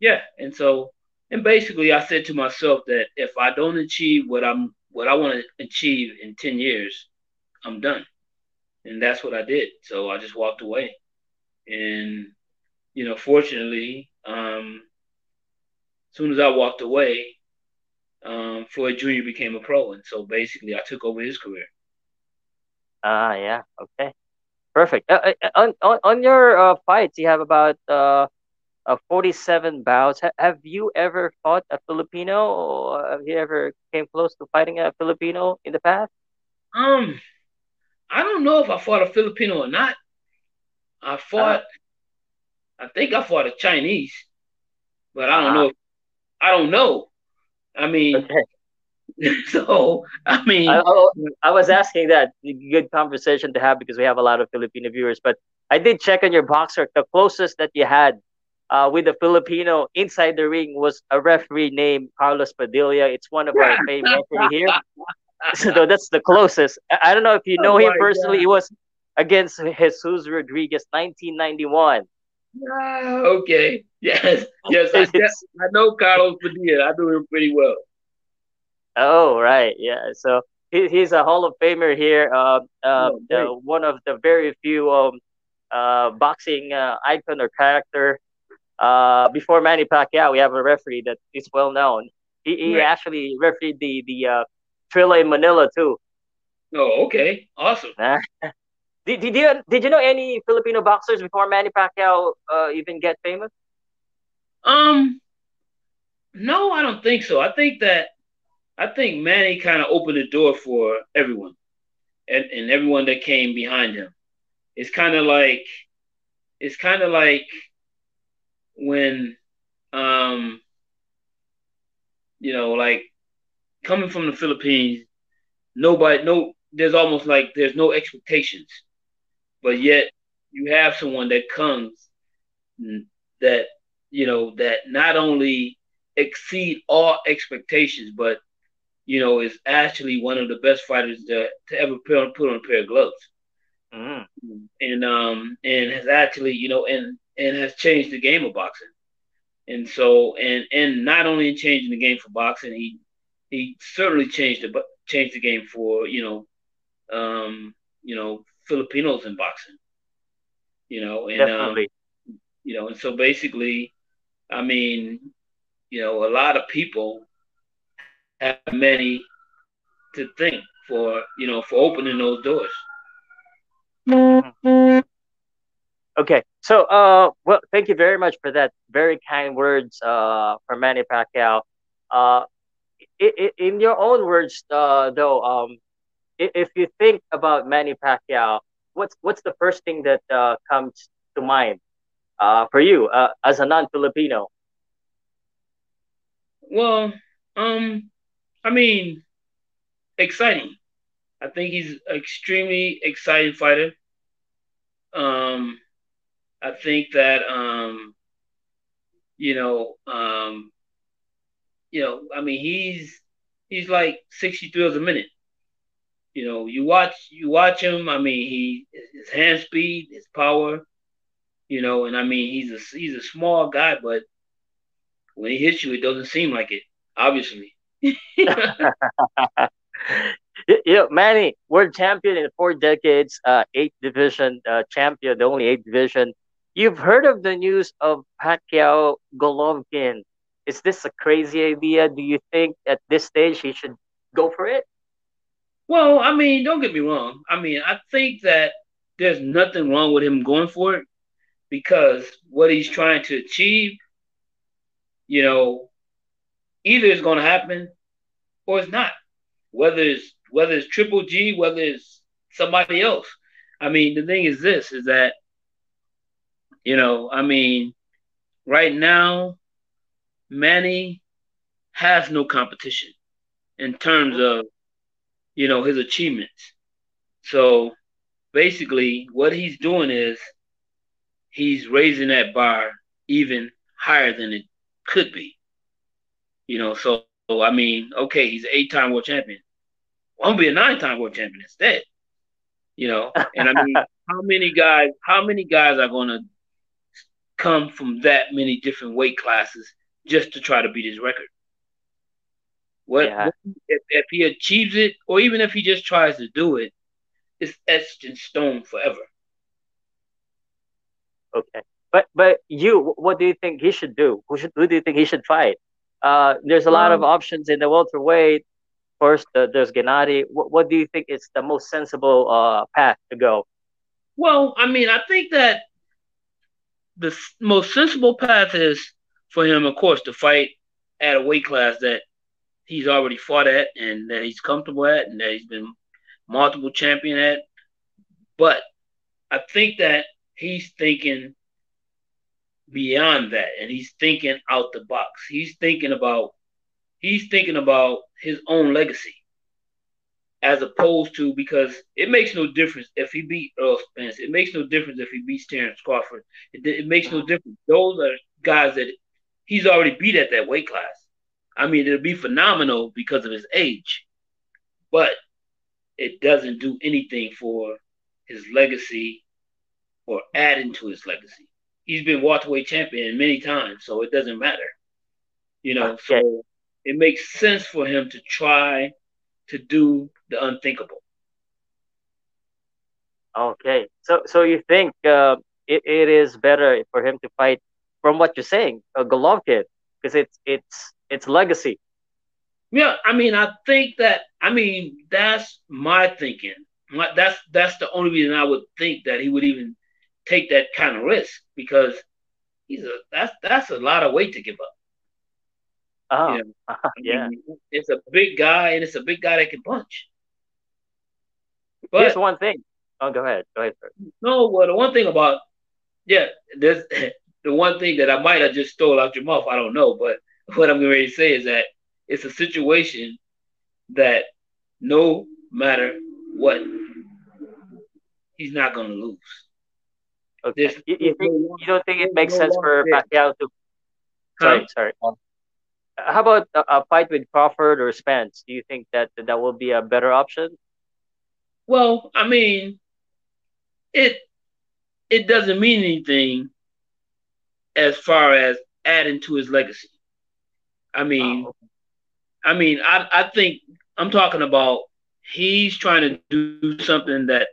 Yeah, and so and basically I said to myself that if I don't achieve what I'm what I want to achieve in 10 years, I'm done. And that's what I did. So I just walked away. And you know, fortunately, um, as soon as I walked away, um, Floyd Jr. became a pro, and so basically, I took over his career. Ah, uh, yeah, okay, perfect. Uh, uh on, on on your uh, fights, you have about uh, uh, 47 bouts. H- have you ever fought a Filipino? Or have you ever came close to fighting a Filipino in the past? Um, I don't know if I fought a Filipino or not. I fought, uh, I think I fought a Chinese, but I don't uh, know. If, I don't know. I mean, okay. so I mean, I, I, was asking that good conversation to have because we have a lot of Filipino viewers. But I did check on your BoxRec. The closest that you had uh, with the Filipino inside the ring was a referee named Carlos Padilla. It's one of our favorite referee here. So that's the closest. I don't know if you know oh him personally. God. He was against Jesus Rodriguez, 1991. Uh, okay. Yes. Yes. I, I know Carlos Padilla. I know him pretty well. Oh right, yeah. So he, he's a Hall of Famer here. Uh, uh, oh, one of the very few um, uh, boxing uh, icon or character. Uh, before Manny Pacquiao, we have a referee that is well known. He, he right. actually refereed the the in Manila too. Oh, okay, awesome. did, did you did you know any Filipino boxers before Manny Pacquiao uh, even get famous? Um, no, I don't think so. I think that I think Manny kind of opened the door for everyone, and, and everyone that came behind him. It's kind of like it's kind of like when um you know like coming from the Philippines, nobody no there's almost like there's no expectations, but yet you have someone that comes that you know that not only exceed all expectations, but you know is actually one of the best fighters to, to ever put on, put on a pair of gloves, mm. and um and has actually you know and and has changed the game of boxing, and so and and not only in changing the game for boxing, he he certainly changed the changed the game for you know um, you know, Filipinos in boxing. You know, and um, you know, and so basically, I mean, you know, a lot of people have Manny to thank for you know for opening those doors. Mm-hmm. Okay, so uh, well, thank you very much for that very kind words uh, from Manny Pacquiao. Uh, in your own words, uh, though, um, if you think about Manny Pacquiao, what's what's the first thing that uh, comes to mind uh, for you uh, as a non-Filipino? Well, um, I mean, exciting. I think he's extremely exciting fighter. Um, I think that um, you know, um, you know, I mean, he's he's like sixty thrills a minute. You know, you watch you watch him. I mean, he his hand speed, his power. You know, and I mean, he's a he's a small guy, but when he hits you, it doesn't seem like it. Obviously. you know, Manny, world champion in four decades, uh, eight division uh, champion, the only eight division. You've heard of the news of Pacquiao Golovkin. Is this a crazy idea? Do you think at this stage he should go for it? Well, I mean, don't get me wrong. I mean, I think that there's nothing wrong with him going for it because what he's trying to achieve, you know, either it's going to happen or it's not. Whether it's whether it's Triple G, whether it's somebody else. I mean, the thing is this is that you know, I mean, right now Manny has no competition in terms of you know, his achievements. So basically, what he's doing is he's raising that bar even higher than it could be. You know, so, so I mean, okay, he's an eight-time world champion. Well, I'm gonna be a nine-time world champion instead. You know, and I mean, how many guys? How many guys are gonna come from that many different weight classes just to try to beat his record? What, yeah. what if, if he achieves it, or even if he just tries to do it, it's etched in stone forever. Okay, but but you, what do you think he should do? Who should who do you think he should fight? Uh, there's a lot um, of options in the welterweight. First, uh, there's Gennady. What, what do you think is the most sensible uh, path to go? Well, I mean, I think that the most sensible path is for him, of course, to fight at a weight class that he's already fought at and that he's comfortable at and that he's been multiple champion at. But I think that he's thinking beyond that and he's thinking out the box. He's thinking about he's thinking about his own legacy. As opposed to because it makes no difference if he beat Errol Spence. It makes no difference if he beats Terrence Crawford. It, it makes no uh-huh. difference. Those are guys that he's already beat at that weight class. I mean, it'll be phenomenal because of his age, but it doesn't do anything for his legacy or adding to his legacy. He's been welterweight champion many times, so it doesn't matter. You know, okay. so it makes sense for him to try to do the unthinkable. Okay, so so you think uh, it, it is better for him to fight from what you're saying, a Golovkin, because it's it's it's legacy. Yeah, I mean, I think that I mean that's my thinking. My, that's that's the only reason I would think that he would even take that kind of risk because he's a that's that's a lot of weight to give up. Oh, you know, yeah. Mean, it's a big guy, and it's a big guy that can punch. But here's one thing. Oh, go ahead. Go ahead. First. No, well, the one thing about yeah, there's the one thing that I might have just stole out your mouth. I don't know, but what I'm going to say is that it's a situation that no matter what, he's not going to lose. Okay. you, you, think, you don't think it makes sense for Pacquiao to? Sorry, huh? sorry. Um, how about a, a, fight with Crawford or Spence? Do you think that that will be a better option? Well, I mean, it it doesn't mean anything as far as adding to his legacy. I mean, oh. I mean, I I think I'm talking about he's trying to do something that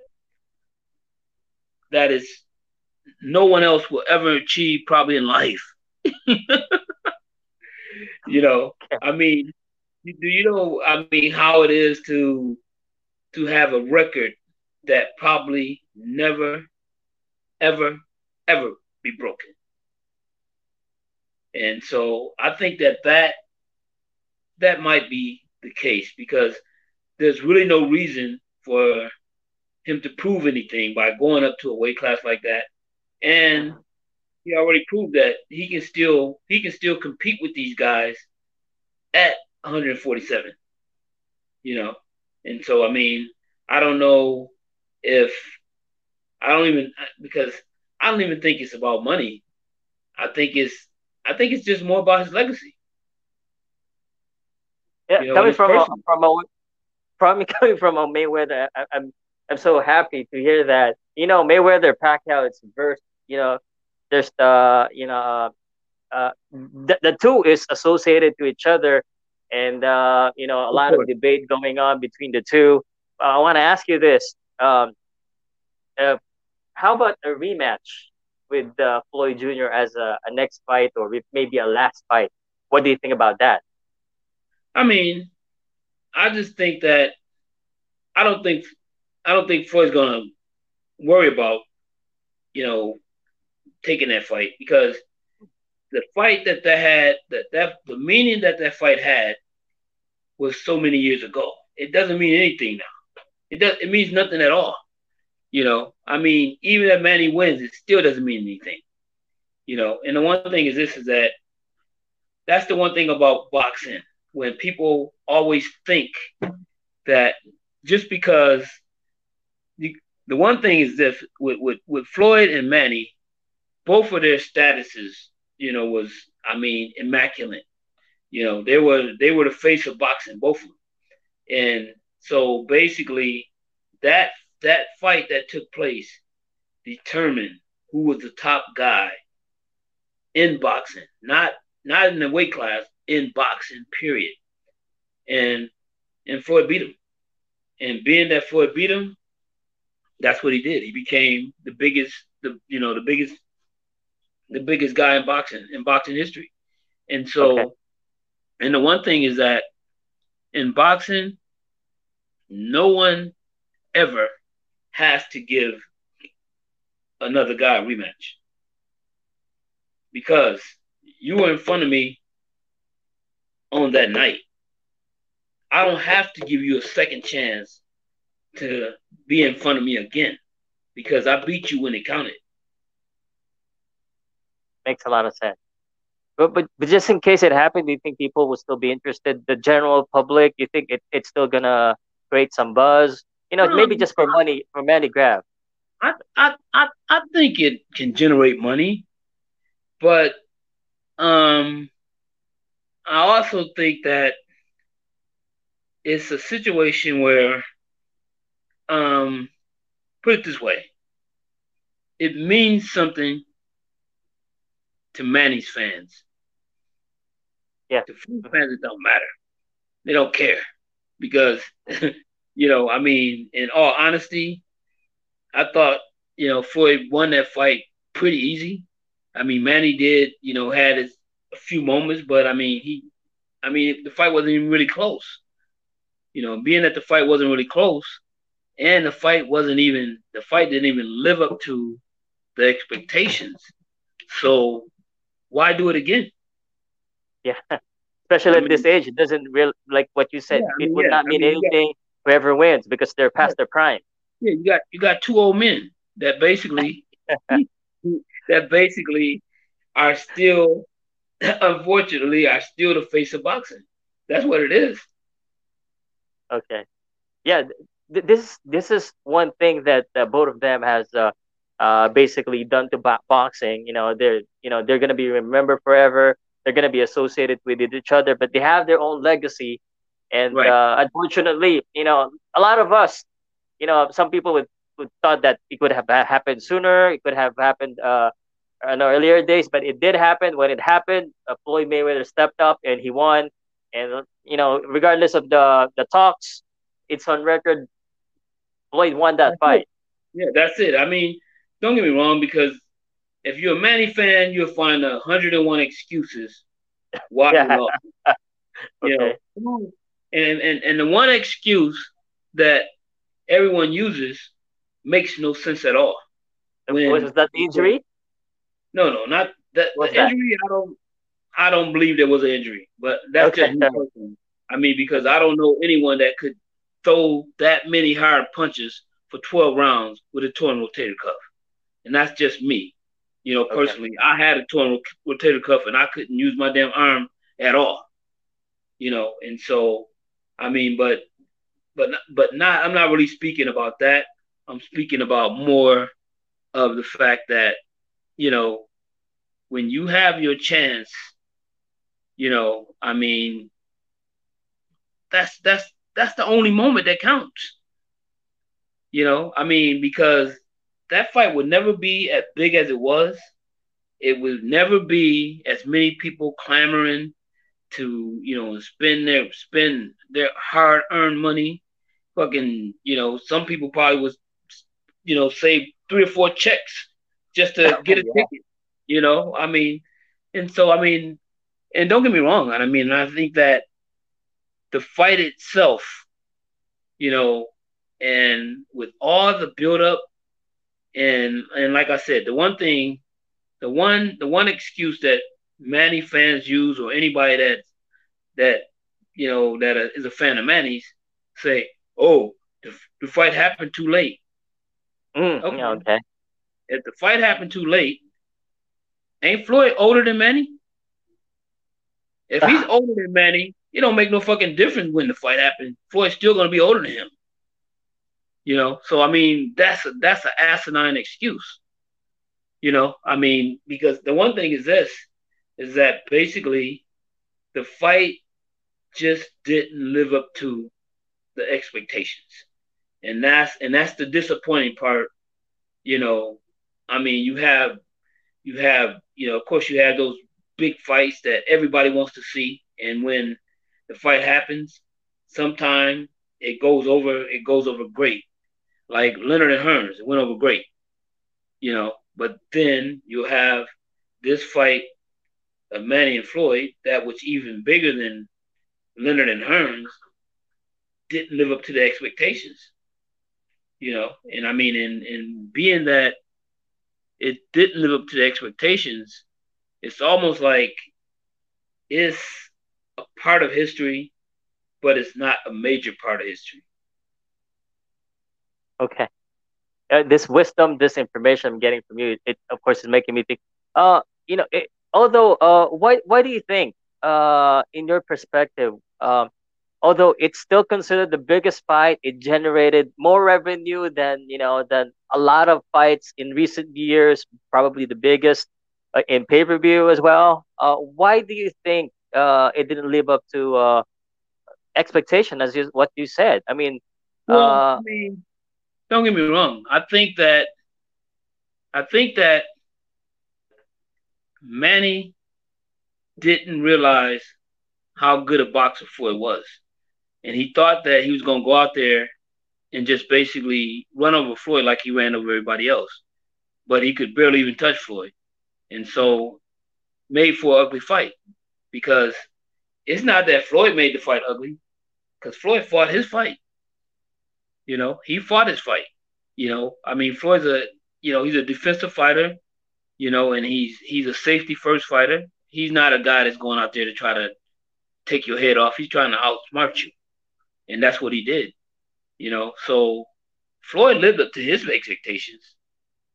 that is no one else will ever achieve probably in life. you know, I mean, do you know? I mean, how it is to to have a record that probably never, ever, ever be broken. And so I think that that that might be the case because there's really no reason for him to prove anything by going up to a weight class like that. And he already proved that he can still he can still compete with these guys at 147. You know, and so I mean, I don't know if I don't even because I don't even think it's about money. I think it's I think it's just more about his legacy. Yeah, you know, coming from a, from a from coming from a Mayweather, I, I'm I'm so happy to hear that. You know, Mayweather Pacquiao, it's verse. You know, there's the you know, uh, uh, the, the two is associated to each other, and uh, you know, a lot of debate going on between the two. Uh, I want to ask you this: um, uh, How about a rematch with uh, Floyd Jr. as a, a next fight, or maybe a last fight? What do you think about that? I mean, I just think that I don't think I don't think Floyd's gonna worry about you know taking that fight because the fight that they had that that the meaning that that fight had was so many years ago. It doesn't mean anything now. It does. It means nothing at all. You know. I mean, even if Manny wins, it still doesn't mean anything. You know. And the one thing is this is that that's the one thing about boxing when people always think that just because the one thing is this with, with, with Floyd and Manny, both of their statuses, you know, was I mean immaculate. You know, they were they were the face of boxing, both of them. And so basically that that fight that took place determined who was the top guy in boxing, not not in the weight class, in boxing, period. And and Floyd beat him. And being that Floyd beat him, that's what he did. He became the biggest, the you know, the biggest, the biggest guy in boxing in boxing history. And so, okay. and the one thing is that in boxing, no one ever has to give another guy a rematch because you were in front of me on that night. I don't have to give you a second chance to be in front of me again because I beat you when it counted. Makes a lot of sense. But, but but just in case it happened, do you think people will still be interested? The general public, you think it, it's still gonna create some buzz? You know, um, maybe just for money, for money grab. I, I I I think it can generate money, but um I also think that it's a situation where, um, put it this way, it means something to Manny's fans. Yeah. To fans, it don't matter. They don't care because, you know, I mean, in all honesty, I thought you know Floyd won that fight pretty easy. I mean, Manny did you know had his, a few moments, but I mean he, I mean the fight wasn't even really close. You know, being that the fight wasn't really close, and the fight wasn't even the fight didn't even live up to the expectations. So why do it again? Yeah, especially I mean, at this age, it doesn't real like what you said. Yeah, it mean, would yeah. not mean, I mean anything got, whoever wins because they're past their prime. Yeah, you got you got two old men that basically that basically are still unfortunately are still the face of boxing. That's what it is. Okay. Yeah, th- this this is one thing that uh, both of them has uh, uh, basically done to boxing. You know, they're you know they're gonna be remembered forever. They're gonna be associated with each other, but they have their own legacy. And right. uh, unfortunately, you know, a lot of us, you know, some people would, would thought that it could have happened sooner. It could have happened uh, in earlier days, but it did happen. When it happened, uh, Floyd Mayweather stepped up and he won. And you know, regardless of the the talks, it's on record. Floyd won that that's fight. It. Yeah, that's it. I mean, don't get me wrong, because if you're a Manny fan, you'll find a hundred and one excuses why yeah. okay. You know, and, and and the one excuse that everyone uses makes no sense at all. When, was that the injury? No, no, not that. What's the injury. That? I don't. I don't believe there was an injury, but that's okay. just me personally. I mean, because I don't know anyone that could throw that many hard punches for 12 rounds with a torn rotator cuff and that's just me. You know, personally, okay. I had a torn rotator cuff and I couldn't use my damn arm at all. You know, and so, I mean, but, but, but not. I'm not really speaking about that. I'm speaking about more of the fact that, you know, when you have your chance, you know, I mean, that's that's that's the only moment that counts. You know, I mean, because that fight would never be as big as it was. It would never be as many people clamoring to, you know, spend their spend their hard earned money. Fucking, you know, some people probably was, you know, save three or four checks just to get a yeah. ticket. You know, I mean, and so I mean, and don't get me wrong, I mean, I think that the fight itself, you know, and with all the build up and and like I said, the one thing, the one the one excuse that Manny fans use or anybody that that you know that is a fan of Manny's say, "Oh, the, the fight happened too late." Mm, okay. okay. If the fight happened too late, ain't Floyd older than Manny? If he's older than Manny, it don't make no fucking difference when the fight happened. Floyd's still gonna be older than him. You know, so I mean that's a, that's an asinine excuse. You know, I mean because the one thing is this is that basically the fight just didn't live up to the expectations. And that's and that's the disappointing part. You know, I mean, you have you have, you know, of course you have those big fights that everybody wants to see. And when the fight happens, sometimes it goes over, it goes over great like Leonard and Hearns. It went over great, you know. But then you have this fight of Manny and Floyd that was even bigger than Leonard and Hearns didn't live up to the expectations, you know. And I mean, in in being that it didn't live up to the expectations, it's almost like it's a part of history, but it's not a major part of history. Okay. Uh, this wisdom, this information I'm getting from you, it of course is making me think. Uh, you know, it, although uh, why why do you think, uh, in your perspective, um, although it's still considered the biggest fight, it generated more revenue than you know than a lot of fights in recent years, probably the biggest uh, in pay per view as well. Uh, why do you think uh, it didn't live up to uh, expectation as you, what you said? I mean, well, uh, I mean, don't get me wrong. I think that I think that Manny didn't realize how good a boxer Floyd was. And he thought that he was gonna go out there and just basically run over Floyd like he ran over everybody else. But he could barely even touch Floyd. And so made for an ugly fight because it's not that Floyd made the fight ugly because Floyd fought his fight. You know, he fought his fight. You know, I mean, Floyd's a you know he's a defensive fighter. You know, and he's he's a safety first fighter. He's not a guy that's going out there to try to take your head off. He's trying to outsmart you, and that's what he did. You know, so Floyd lived up to his expectations.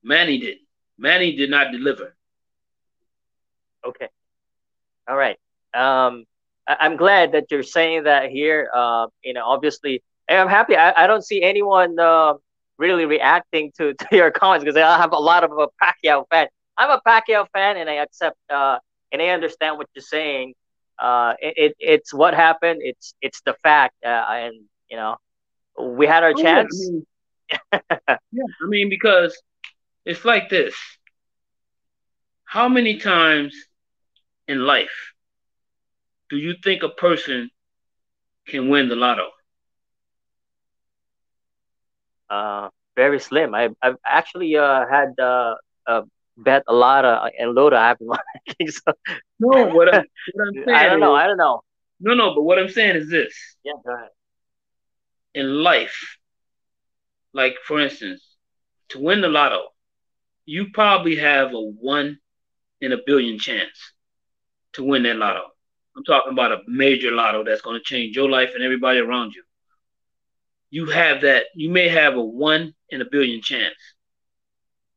Manny didn't. Manny did not deliver. Okay. All right. Um, I- am glad that you're saying that here. Uh, you know, obviously, I'm happy. I, I don't see anyone uh, really reacting to, to your comments because I have a lot of a Pacquiao fan. I'm a Pacquiao fan, and I accept uh, and I understand what you're saying. Uh, it, it it's what happened. It's it's the fact, uh, and you know, we had our oh, chance. Yeah I, mean, yeah, I mean, because it's like this. How many times in life do you think a person can win the lotto? Uh, very slim. I, I've actually uh, had uh, uh, bet a lot of uh, and Lotto. I haven't won. so. No, what I'm, what I'm saying. I don't know. Is, I don't know. No, no, but what I'm saying is this. Yeah, go ahead. In life, like for instance, to win the lotto, you probably have a one in a billion chance to win that lotto. I'm talking about a major lotto that's going to change your life and everybody around you. You have that, you may have a one in a billion chance.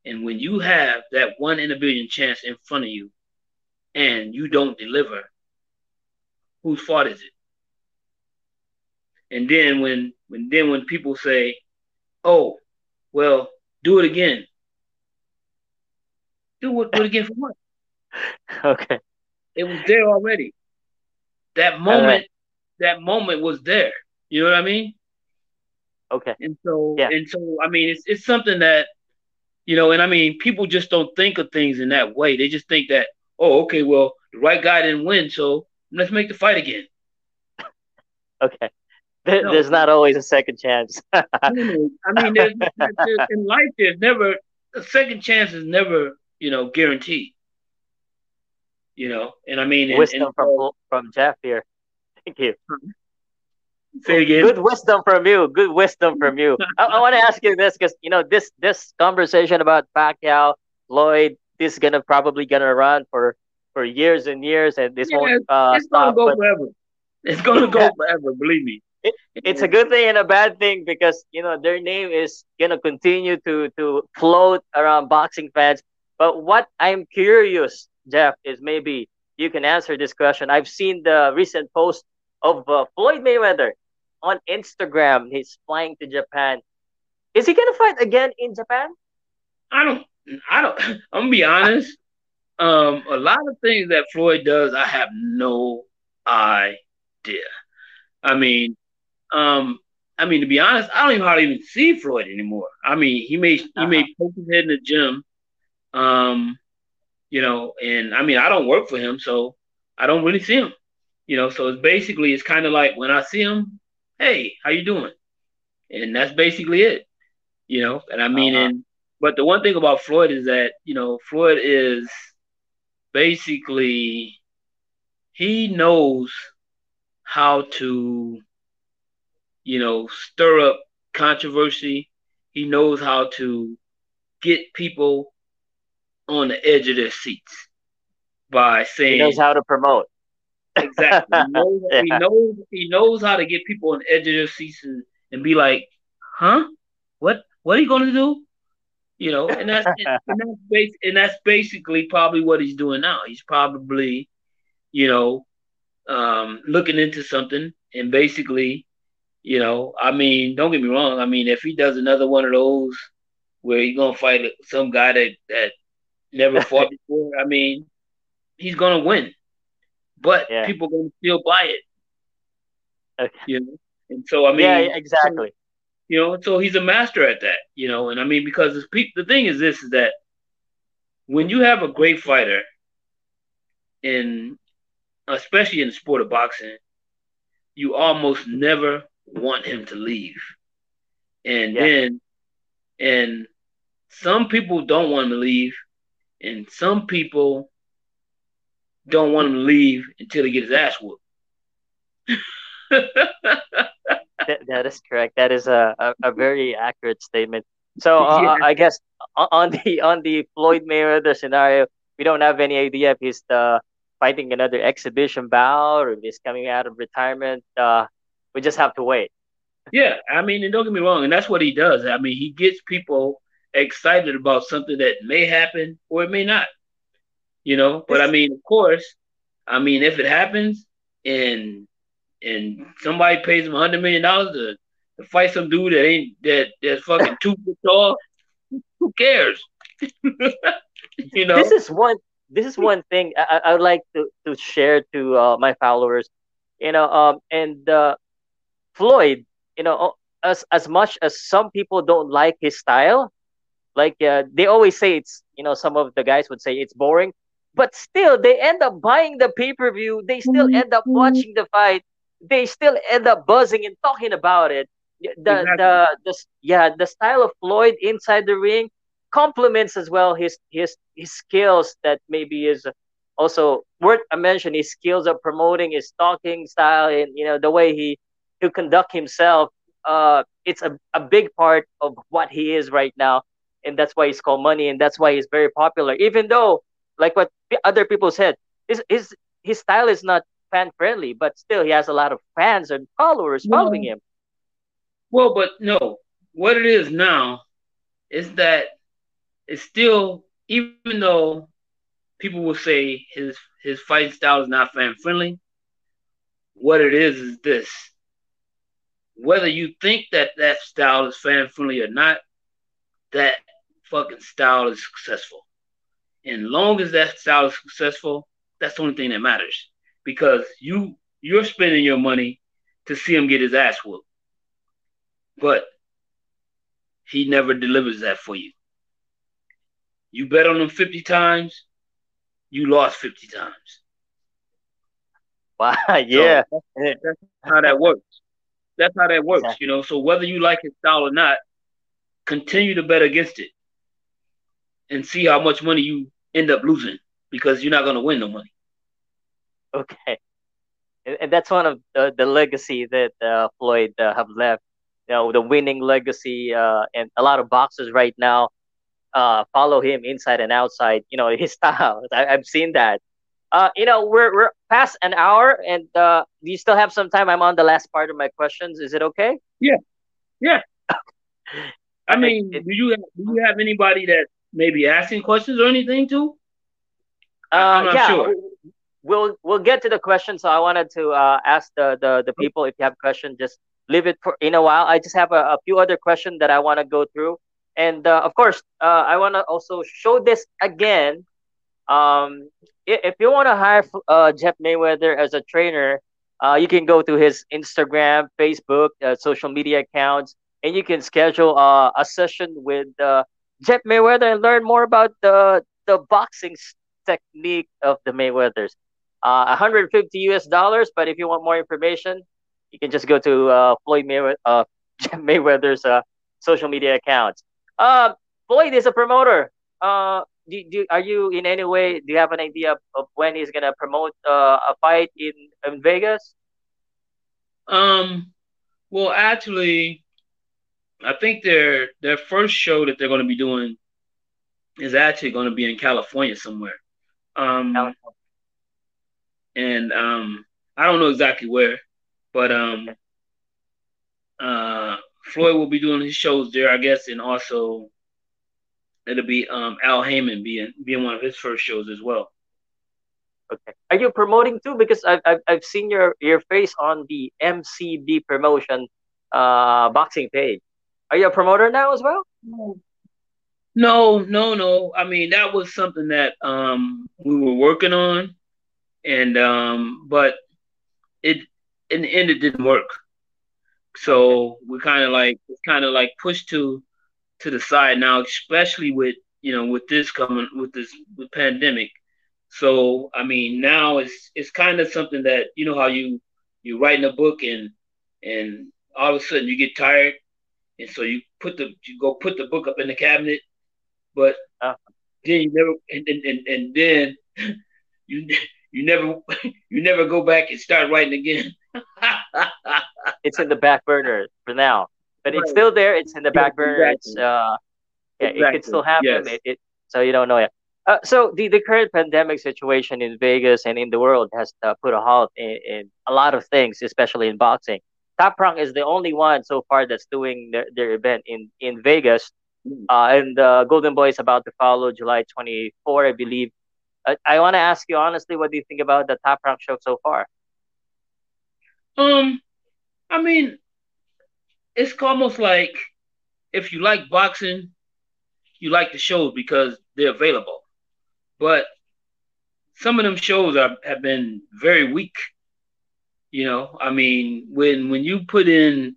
And when you have that one in a billion chance in front of you and you don't deliver, whose fault is it? And then when when then when people say, "Oh, well, do it again," do it, do it again for what? okay. It was there already. That moment, right. that moment was there. You know what I mean? Okay. And so, yeah. and so, I mean, it's it's something that, you know, and I mean, people just don't think of things in that way. They just think that, oh, okay, well, the right guy didn't win, so let's make the fight again. Okay. There, no. There's not always a second chance. I mean, there's, there's, in life, there's never a second chance is never, you know, guaranteed. You know, and I mean, wisdom and, from from Jeff here. Thank you. Say again. Good wisdom from you. Good wisdom from you. I, I want to ask you this because you know this this conversation about Pacquiao, Floyd, this is gonna probably gonna run for for years and years, and this yeah, won't uh, it's stop. Gonna go but, forever. It's gonna go forever. Believe me. It, it's a good thing and a bad thing because you know their name is gonna continue to to float around boxing fans. But what I'm curious Jeff, is maybe you can answer this question. I've seen the recent post of uh, Floyd Mayweather on Instagram. He's flying to Japan. Is he gonna fight again in Japan? I don't. I don't. I'm gonna be honest. Um, a lot of things that Floyd does, I have no idea. I mean, um, I mean to be honest, I don't even hardly even see Floyd anymore. I mean, he may uh-huh. he may poke his head in the gym. Um, you know, and I mean, I don't work for him, so I don't really see him, you know. So it's basically it's kind of like when I see him, hey, how you doing? And that's basically it, you know. And I mean, uh-huh. and but the one thing about Floyd is that you know Floyd is basically he knows how to, you know, stir up controversy. He knows how to get people on the edge of their seats by saying he knows how to promote. Exactly. He knows, yeah. he knows, he knows how to get people on the edge of their seats and, and be like, huh? What what are you gonna do? You know, and that's and that's bas- and that's basically probably what he's doing now. He's probably, you know, um, looking into something and basically, you know, I mean, don't get me wrong. I mean, if he does another one of those where he's gonna fight some guy that that never fought before. I mean, he's gonna win, but yeah. people are gonna still buy it. Okay. You know, and so I mean, yeah, exactly. You know, so he's a master at that. You know, and I mean, because the thing is this is that when you have a great fighter in, especially in the sport of boxing, you almost never want him to leave and yeah. then and some people don't want to leave, and some people don't want him to leave until he gets his ass whooped. that, that is correct. That is a, a, a very accurate statement. So uh, yeah. I guess on the on the Floyd Mayweather scenario, we don't have any idea if he's uh, fighting another exhibition bout or if he's coming out of retirement. Uh, we just have to wait. Yeah, I mean, and don't get me wrong, and that's what he does. I mean, he gets people excited about something that may happen or it may not. You know, but I mean, of course, I mean, if it happens and and somebody pays him a hundred million dollars to, to fight some dude that ain't that that's fucking two foot tall, who cares? you know, this is one. This is one thing I, I would like to, to share to uh, my followers. You know, um, and uh, Floyd, you know, as as much as some people don't like his style, like uh, they always say it's you know some of the guys would say it's boring, but still they end up buying the pay per view. They still mm-hmm. end up watching the fight. They still end up buzzing and talking about it. The exactly. the, the yeah the style of Floyd inside the ring complements as well his his his skills that maybe is also worth a mention. His skills of promoting his talking style and you know the way he to conduct himself. Uh, it's a, a big part of what he is right now, and that's why he's called money, and that's why he's very popular. Even though, like what other people said, his his his style is not fan friendly, but still he has a lot of fans and followers following him. Well, but no, what it is now is that it's still even though people will say his his fight style is not fan friendly. What it is is this: whether you think that that style is fan friendly or not, that fucking style is successful. And long as that style is successful, that's the only thing that matters because you you're spending your money to see him get his ass whooped, but he never delivers that for you. You bet on him 50 times, you lost 50 times. Wow, yeah. So that's, how that works. That's how that works, you know. So whether you like his style or not, continue to bet against it and see how much money you end up losing because you're not going to win no money. Okay. And that's one of the, the legacy that uh, Floyd uh, have left. You know, the winning legacy, uh, and a lot of boxers right now uh, follow him inside and outside. You know, his style. I, have seen that. Uh, you know, we're we're past an hour, and uh, do you still have some time? I'm on the last part of my questions. Is it okay? Yeah, yeah. I mean, do you have, do you have anybody that maybe asking questions or anything too? Uh, yeah, sure. we'll we'll get to the question. So I wanted to uh, ask the, the the people if you have questions, just leave it for in a while. I just have a, a few other questions that I want to go through, and uh, of course, uh, I want to also show this again um, if you want to hire uh, Jeff Mayweather as a trainer, uh, you can go to his Instagram, Facebook, uh, social media accounts, and you can schedule uh, a session with uh, Jeff Mayweather and learn more about the the boxing technique of the Mayweathers. Uh, 150 US dollars, but if you want more information, you can just go to uh, Floyd Mayweather, uh, Mayweather's uh, social media accounts. Uh, Floyd is a promoter. Uh, do, do are you in any way do you have an idea of, when he's gonna promote a fight in, in Vegas? Um, well, actually, I think their their first show that they're going to be doing is actually going to be in California somewhere. Um, California. and um, I don't know exactly where, but um, uh, Floyd will be doing his shows there, I guess, and also it'll be um, Al Haymon being being one of his first shows as well. Okay. Are you promoting too? Because I've, I've, I've seen your, your face on the MCB promotion uh, boxing page. Are you a promoter now as well? No, no, no. I mean, that was something that um, we were working on, and um, but it in the end it didn't work. So we kind of like it's kind of like pushed to to the side now, especially with you know with this coming with this with pandemic. So I mean now it's it's kind of something that you know how you you're writing a book and and all of a sudden you get tired and so you put the you go put the book up in the cabinet, but uh, then you never and, and, and, and then you you never you never go back and start writing again. it's in the back burner for now, but right. it's still there. It's in the back burner. Exactly. It's uh, yeah, exactly. it could still happen. Yes. It, it, so you don't know yet. Uh, so the, the current pandemic situation in Vegas and in the world has uh, put a halt in, in, a lot of things, especially in boxing. Top Rank is the only one so far that's doing their, their event in, in Vegas. Mm. Uh, and the Golden Boy is about to follow July 24, I believe. I, I want to ask you honestly, what do you think about the Top Rank show so far? Um, I mean, it's almost like if you like boxing, you like the shows because they're available. But some of them shows are, have been very weak. You know, I mean, when when you put in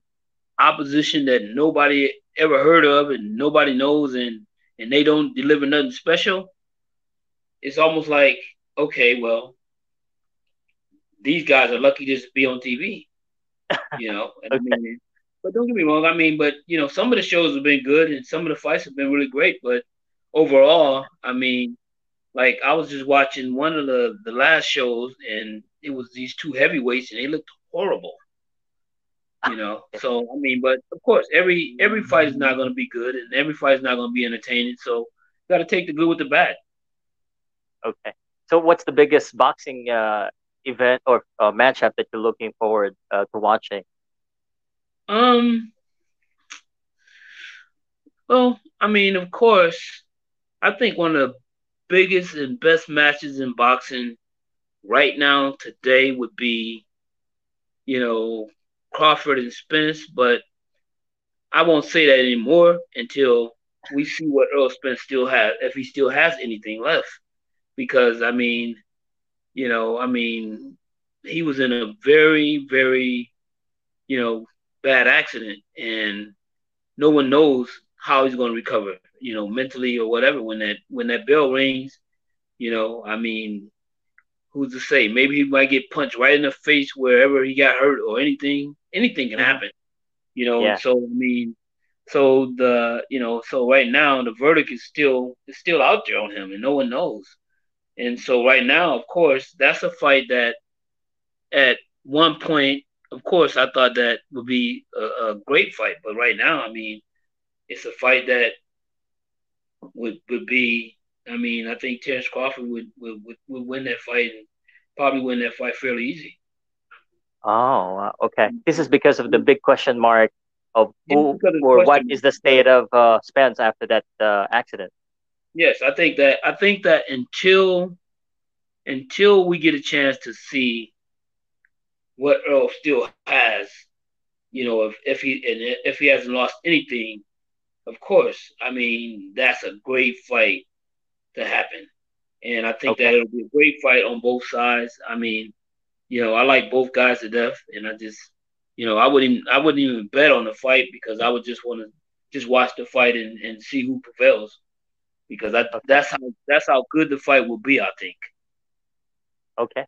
opposition that nobody ever heard of and nobody knows and and they don't deliver nothing special, it's almost like, okay, well, these guys are lucky just to be on TV. You know, okay. I mean, but don't get me wrong. I mean, but you know, some of the shows have been good and some of the fights have been really great. But overall, I mean, like I was just watching one of the the last shows and it was these two heavyweights and they looked horrible. You know, so I mean, but of course, every every fight is not going to be good and every fight is not going to be entertaining. So, you got to take the good with the bad. Okay. So what's the biggest boxing uh, event or uh, matchup that you're looking forward uh, to watching? Um. Well, I mean, of course, I think one of the biggest and best matches in boxing right now today would be, you know, Crawford and Spence, but I won't say that anymore until we see what Errol Spence still has, if he still has anything left because I mean, you know, I mean, he was in a very, very, you know, bad accident, and no one knows how he's going to recover, you know, mentally or whatever. When that when that bell rings, you know, I mean, who's to say? Maybe he might get punched right in the face wherever he got hurt or anything. Anything can happen, you know. Yeah. So I mean, so the you know, so right now the verdict is still is still out there on him, and no one knows. And so right now, of course, that's a fight that at one point, of course, I thought that would be a, a great fight. But right now, I mean, it's a fight that would would be. I mean, I think Terrence Crawford would would, would, would win that fight and probably win that fight fairly easy. Oh, okay. This is because of the big question mark of who or what is the state of uh, Spence after that uh, accident. Yes, I think that I think that until until we get a chance to see what Errol still has, you know, if if he and if he hasn't lost anything, of course, I mean that's a great fight to happen, and I think okay. that it'll be a great fight on both sides. I mean, you know, I like both guys to death, and I just, you know, I wouldn't I wouldn't even bet on the fight because I would just want to just watch the fight and, and see who prevails because okay. that's how that's how good the fight will be. I think. Okay.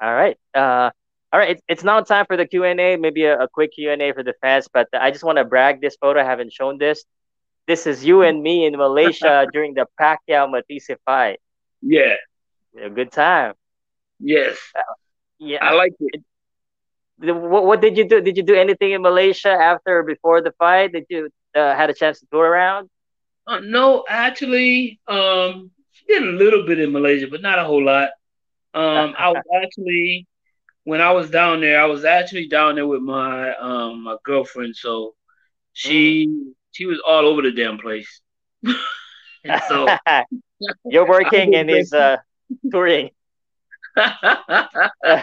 All right. Uh, all right. It's, it's now time for the Q and A. Maybe a, a quick Q and A for the fans, but I just want to brag this photo. I haven't shown this. This is you and me in Malaysia during the Pacquiao Matthysse fight. Yeah. A good time. Yes. Uh, yeah. I like it. What, what did you do? Did you do anything in Malaysia after or before the fight? Did you uh, had a chance to tour around? Uh, no, actually, um, did a little bit in Malaysia, but not a whole lot. Um, I was actually when I was down there, I was actually down there with my um my girlfriend, so she mm. She was all over the damn place. so you're working and he's uh touring. yeah,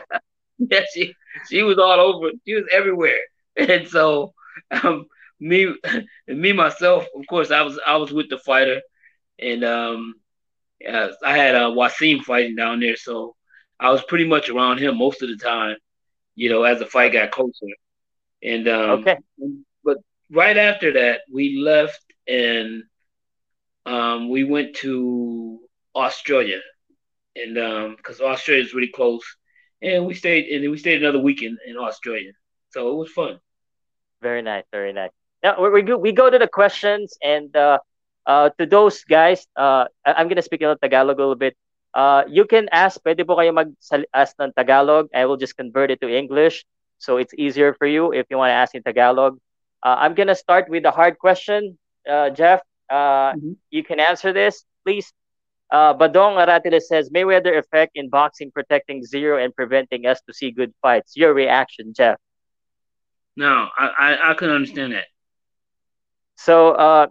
she she was all over. She was everywhere, and so um, me me myself, of course, I was I was with the fighter, and um, I had uh, Waseem fighting down there, so I was pretty much around him most of the time, you know, as the fight got closer. And um, okay, right after that, we left and um, we went to Australia, and because um, Australia is really close, and we stayed and we stayed another week in, in Australia, so it was fun. Very nice, very nice. now we go, we go to the questions and uh, uh, to those guys, uh, I'm gonna speak in Tagalog a little bit. Uh, you can ask, pwede po kayo mag-ask ng Tagalog. I will just convert it to English. So it's easier for you if you want to ask in Tagalog. Uh, I'm going to start with the hard question. Uh, Jeff, uh, mm-hmm. you can answer this, please. Uh, Badong Aratile says, Mayweather effect in boxing protecting zero and preventing us to see good fights. Your reaction, Jeff? No, I, I, I can understand that. So uh,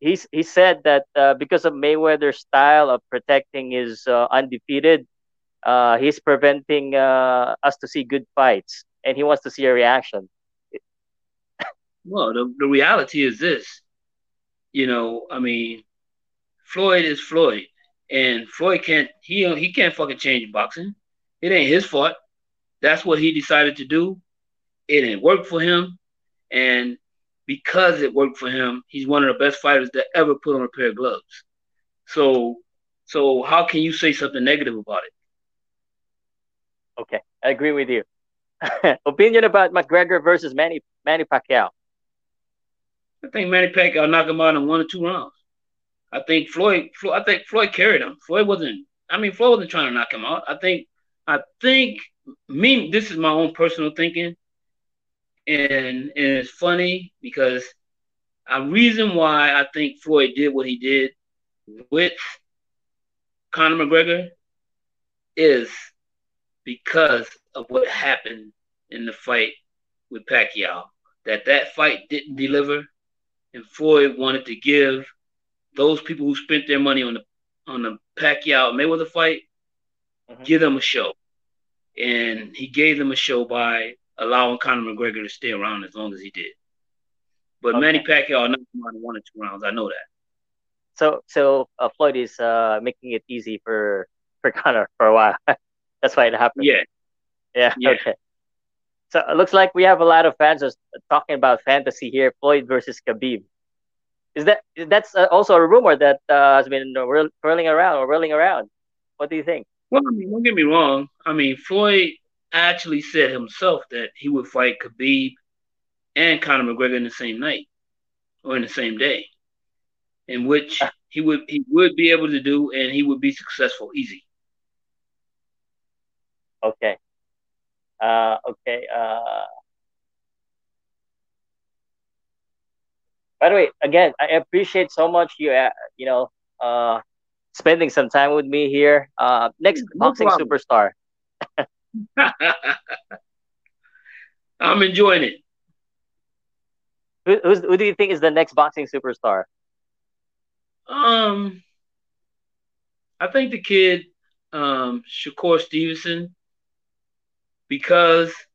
he's he said that uh, because of Mayweather's style of protecting his uh, undefeated, uh, he's preventing uh, us to see good fights, and he wants to see a reaction. Well, the, the reality is this. You know, I mean, Floyd is Floyd, and Floyd can't he he can't fucking change boxing. It ain't his fault. That's what he decided to do. It didn't work for him, and because it worked for him, he's one of the best fighters that ever put on a pair of gloves. So, so how can you say something negative about it? Okay, I agree with you. Opinion about McGregor versus Manny Manny Pacquiao. I think Manny Pacquiao knocked him out in one or two rounds. I think Floyd, Floyd, I think Floyd carried him. Floyd wasn't. I mean, Floyd wasn't trying to knock him out. I think, I think me. This is my own personal thinking and and it's funny because a reason why I think Floyd did what he did with Conor McGregor is because of what happened in the fight with Pacquiao. That that fight didn't deliver, and Floyd wanted to give those people who spent their money on the on the Pacquiao Mayweather fight, mm-hmm. give them a show, and he gave them a show by allowing Conor McGregor to stay around as long as he did. But okay. Manny Pacquiao knocked him out in one or two rounds. I know that. So, so uh, Floyd is uh, making it easy for for Conor for a while. That's why it happened. Yeah. yeah. Yeah. Okay. So it looks like we have a lot of fans just talking about fantasy here. Floyd versus Khabib. Is that that's uh, also a rumor that uh, has been whirling around or whirling around? What do you think? Well, I mean, don't get me wrong. I mean, Floyd actually said himself that he would fight Khabib and Conor McGregor in the same night or in the same day, in which he would he would be able to do and he would be successful easy. Okay. Uh, okay. Uh, by the way, again, I appreciate so much you uh, you know uh, spending some time with me here. Uh, next no boxing problem. superstar. I'm enjoying it. Who, who do you think is the next boxing superstar? Um, I think the kid, um, Shakur Stevenson, because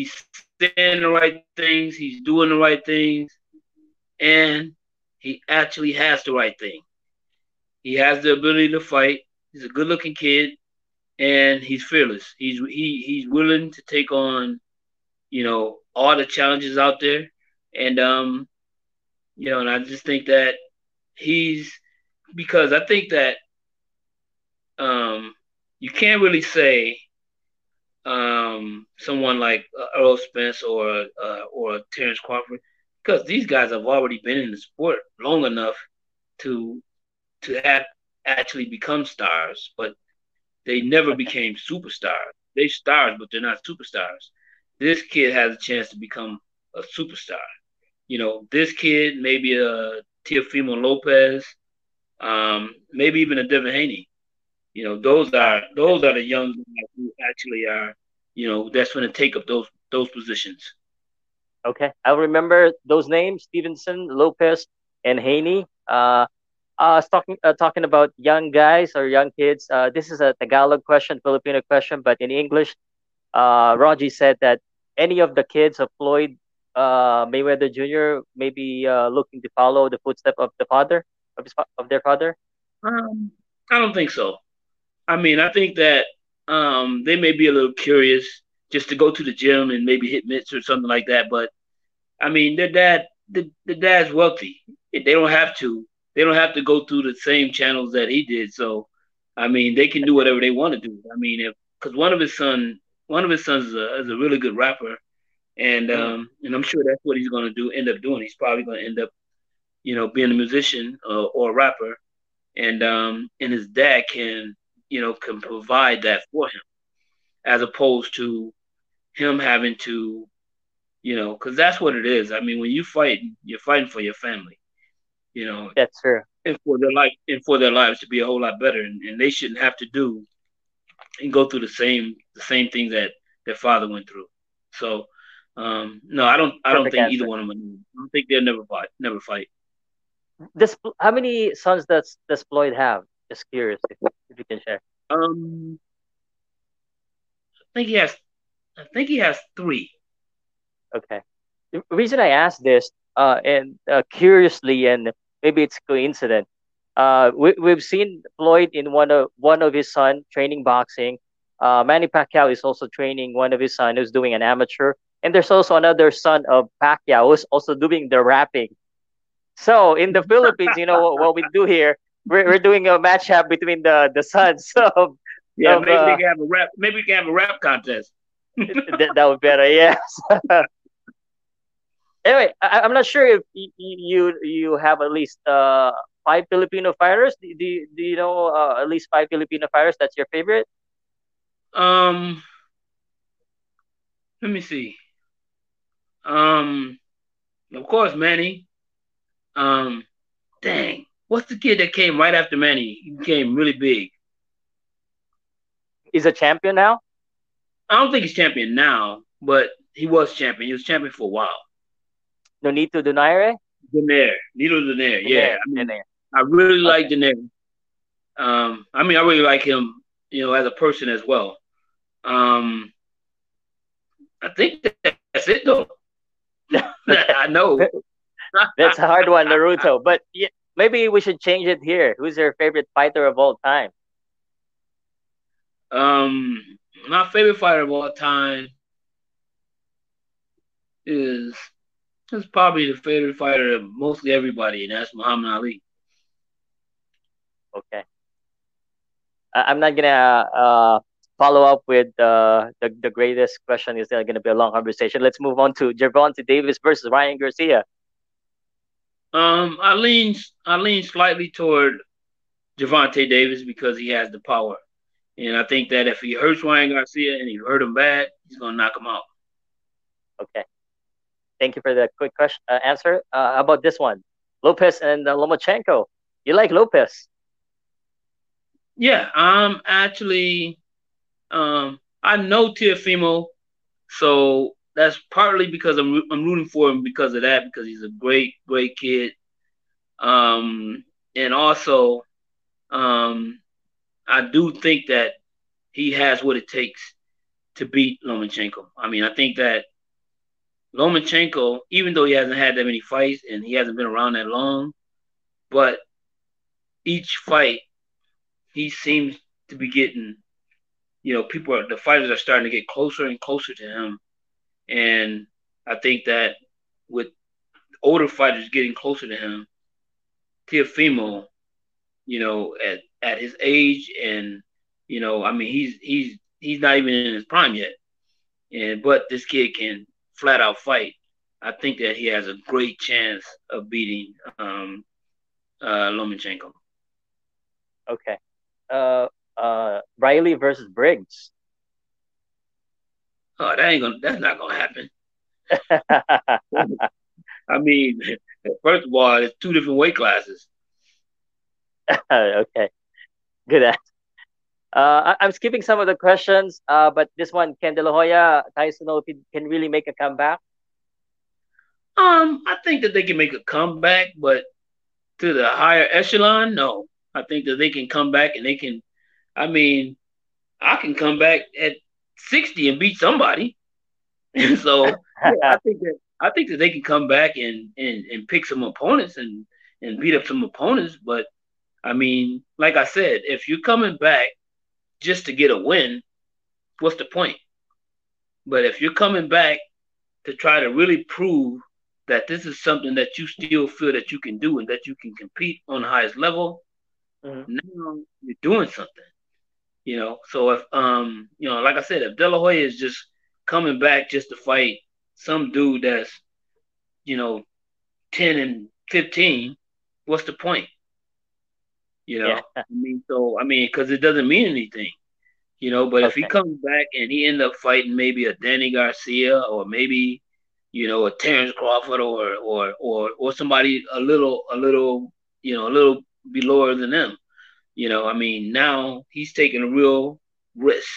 he's saying the right things, he's doing the right things, and he actually has the right thing. He has the ability to fight. He's a good-looking kid and he's fearless. He's he he's willing to take on, you know, all the challenges out there, and um, you know, and I just think that he's because I think that um, you can't really say um someone like uh, Errol Spence or uh, or Terrence Crawford because these guys have already been in the sport long enough to to have actually become stars, but they never became superstars. They stars, but they're not superstars. This kid has a chance to become a superstar. You know, this kid, maybe a Teofimo Lopez, um, maybe even a Devin Haney. You know, those are those are the young guys who actually are, you know, that's going to take up those those positions. Okay, I'll remember those names: Stevenson, Lopez, and Haney. Uh, uh, talking uh, talking about young guys or young kids. Uh, this is a Tagalog question, Filipino question, but in English, uh, Raji said that any of the kids of Floyd uh, Mayweather Jr. may be uh, looking to follow the footsteps of the father of his of their father. Um, I don't think so. I mean, I think that um, they may be a little curious just to go to the gym and maybe hit mitts or something like that. But I mean, their dad, the, the dad's wealthy. They don't have to they don't have to go through the same channels that he did. So, I mean, they can do whatever they want to do. I mean, if because one of his son, one of his sons is a, is a really good rapper, and mm. um, and I'm sure that's what he's going to do. End up doing. He's probably going to end up, you know, being a musician uh, or a rapper, and um, and his dad can, you know, can provide that for him, as opposed to him having to, you know, because that's what it is. I mean, when you fight, you're fighting for your family, you know. That's true. And for their life, and for their lives to be a whole lot better, and, and they shouldn't have to do and go through the same the same things that their father went through. So um, no, I don't. I don't think answer. either one of them. I don't think they'll never fight. Never fight. This, how many sons does does Floyd have? Just curious if, if you can share. Um, I think he has. I think he has three. Okay. The reason I asked this, uh, and uh, curiously, and maybe it's coincidence. Uh, we we've seen Floyd in one of one of his son training boxing. Uh, Manny Pacquiao is also training one of his son who's doing an amateur and there's also another son of Pacquiao who's also doing the rapping. So in the Philippines, you know what, what we do here, we're, we're doing a matchup between the the sons of yeah. Of, maybe uh, we can have a rap. Maybe we can have a rap contest. that, that would be better. Yes. anyway, I, am not sure if you, you you have at least uh five Filipino fighters. Do, do, do you know uh, at least five Filipino fighters? That's your favorite. Um, let me see. Um, of course, Manny. Um, dang, what's the kid that came right after Manny? He became really big. He's a champion now. I don't think he's champion now, but he was champion. He was champion for a while. Nonito Donaire. Donaire, Nito Donaire. Yeah, I, mean, I really okay. like Donaire. Um, I mean, I really like him, you know, as a person as well. Um, I think that's it though. I know. That's a hard one, Naruto. But yeah, maybe we should change it here. Who's your favorite fighter of all time? Um, my favorite fighter of all time is is probably the favorite fighter of mostly everybody, and that's Muhammad Ali. Okay. I'm not gonna uh, follow up with uh, the the greatest question is going to be a long conversation. Let's move on to Gervonta Davis versus Ryan Garcia. Um, I lean I lean slightly toward Gervonta Davis because he has the power, and I think that if he hurts Ryan Garcia and he hurt him bad, he's going to knock him out. Okay, thank you for the quick question uh, answer. Uh, about this one, Lopez and uh, Lomachenko. You like Lopez? Yeah, I'm actually um, I know Teofimo, so that's partly because I'm I'm rooting for him because of that because he's a great great kid, um, and also, um, I do think that he has what it takes to beat Lomachenko. I mean, I think that Lomachenko, even though he hasn't had that many fights and he hasn't been around that long, but each fight he seems to be getting you know, people are the fighters are starting to get closer and closer to him, and I think that with older fighters getting closer to him, Teofimo, you know, at at his age and you know, I mean, he's he's he's not even in his prime yet, and but this kid can flat out fight. I think that he has a great chance of beating um, uh, Lomachenko. Okay. Uh, uh, Riley versus Briggs. Oh, that ain't gonna. That's not gonna happen. I mean, first of all, it's two different weight classes. okay, good. Uh, I- am skipping some of the questions, uh, but this one, Ken De La Hoya, Tyson know if he can really make a comeback. Um, I think that they can make a comeback, but to the higher echelon, no. I think that they can come back and they can I mean, I can come back at 60 and beat somebody. And so yeah, I think that I think that they can come back and, and, and pick some opponents and, and beat up some opponents. But I mean, like I said, if you're coming back just to get a win, what's the point? But if you're coming back to try to really prove that this is something that you still feel that you can do and that you can compete on the highest level, mm-hmm. now you're doing something. You know, so if um, you know, like I said, if De La Hoya is just coming back just to fight some dude that's, you know, ten and fifteen, what's the point? You know, yeah. I mean, so I mean, because it doesn't mean anything, you know. But okay. if he comes back and he end up fighting maybe a Danny Garcia or maybe, you know, a Terrence Crawford or or or or somebody a little a little you know a little below than them, you know, I mean, now he's taking a real risk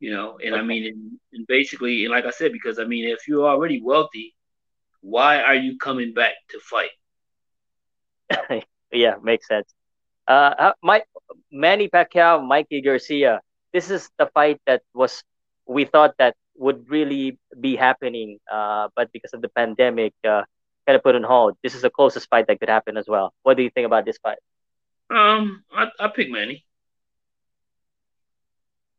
you know. And okay. I mean, and, and basically, and like I said, because I mean, if you're already wealthy, why are you coming back to fight? yeah, makes sense. Uh, Mike, Manny Pacquiao, Mikey Garcia. This is the fight that was we thought that would really be happening, uh, but because of the pandemic, uh, kind of put on hold. This is the closest fight that could happen as well. What do you think about this fight? Um, I I pick Manny.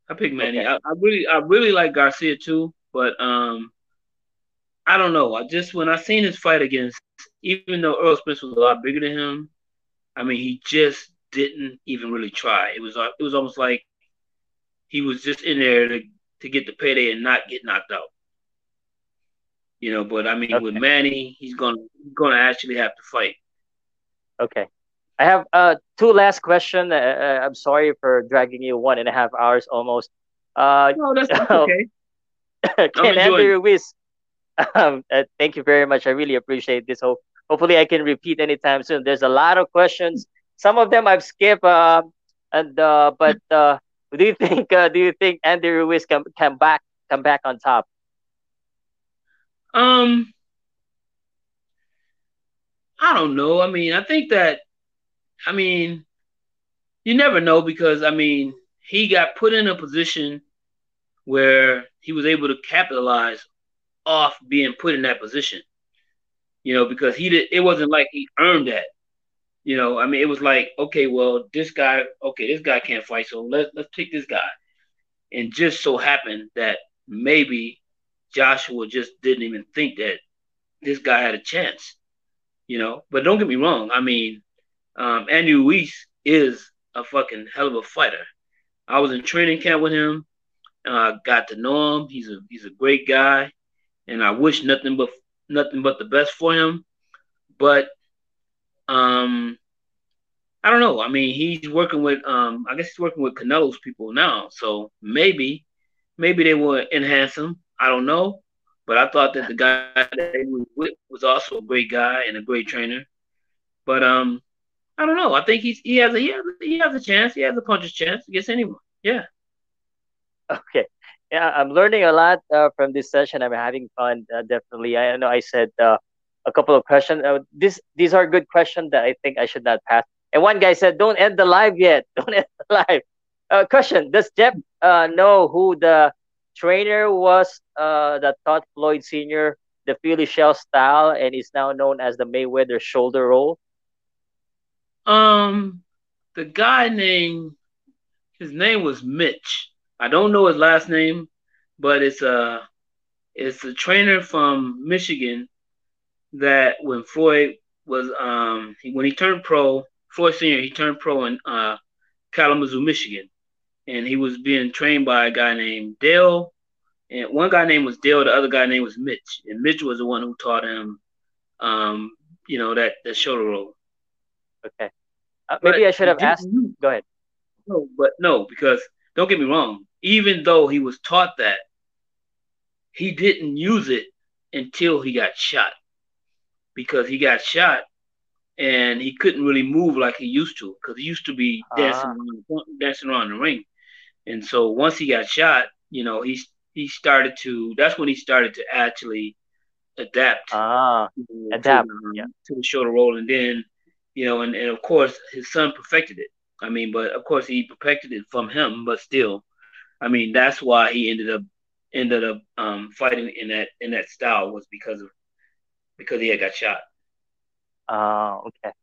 I pick Manny. Okay. I, I, really, I really like Garcia too, but um, I don't know. I just when I seen his fight against, even though Errol Spence was a lot bigger than him, I mean, he just didn't even really try. It was, it was almost like he was just in there to to get the payday and not get knocked out. You know, but I mean, okay. with Manny, he's gonna he's gonna actually have to fight. Okay. I have uh, two last questions. Uh, uh, I'm sorry for dragging you one and a half hours almost. Uh, no, that's, okay. Andy Ruiz, um, uh, thank you very much. I really appreciate this. Hope hopefully I can repeat anytime soon. There's a lot of questions. Some of them I've skipped. Uh, and uh, but uh, do you think uh, do you think Andy Ruiz can come back come back on top? Um, I don't know. I mean, I think that I mean, you never know because I mean, he got put in a position where he was able to capitalize off being put in that position. You know, because he did it wasn't like he earned that. You know, I mean it was like, okay, well, this guy, okay, this guy can't fight, so let's let's take this guy. And just so happened that maybe Joshua just didn't even think that this guy had a chance. You know, but don't get me wrong. I mean, um, Andy Ruiz is a fucking hell of a fighter. I was in training camp with him. Uh, got to know him. He's a he's a great guy, and I wish nothing but nothing but the best for him. But um, I don't know. I mean, he's working with um, I guess he's working with Canelo's people now. So maybe, maybe they will enhance him. I don't know. But I thought that the guy that he was with was also a great guy and a great trainer. But um, I don't know. I think he's he has a he has he has a chance. He has a puncher's chance against anyone. Yeah. Okay. Yeah, I'm learning a lot uh, from this session. I'm having fun. Uh, definitely. I know I said uh, a couple of questions. Uh, this these are good questions that I think I should not pass. And one guy said, "Don't end the live yet. Don't end the live." Uh, question: Does Jeff uh, know who the trainer was that taught Floyd Senior the Philly shell style and is now known as the Mayweather shoulder roll? Um, the guy named his name was Mitch. I don't know his last name, but it's a it's a trainer from Michigan that when Floyd was um he, when he turned pro, Floyd Senior, he turned pro in uh, Kalamazoo, Michigan, and he was being trained by a guy named Dale. And one guy name was Dale, the other guy name was Mitch, and Mitch was the one who taught him, um, you know, that that shoulder roll. Okay. Uh, maybe I should have asked. You, Go ahead. No, but no, because don't get me wrong. Even though he was taught that, he didn't use it until he got shot. Because he got shot and he couldn't really move like he used to because he used to be dancing ah. around, dancing around the ring. And so once he got shot, you know, he he started to. That's when he started to actually adapt. Ah, adapt to, um, yeah. to the shoulder roll, and then you know, and, and of course his son perfected it. I mean, but of course he perfected it from him, but still, I mean, that's why he ended up ended up um, fighting in that in that style was because of because he had got shot. Oh, okay.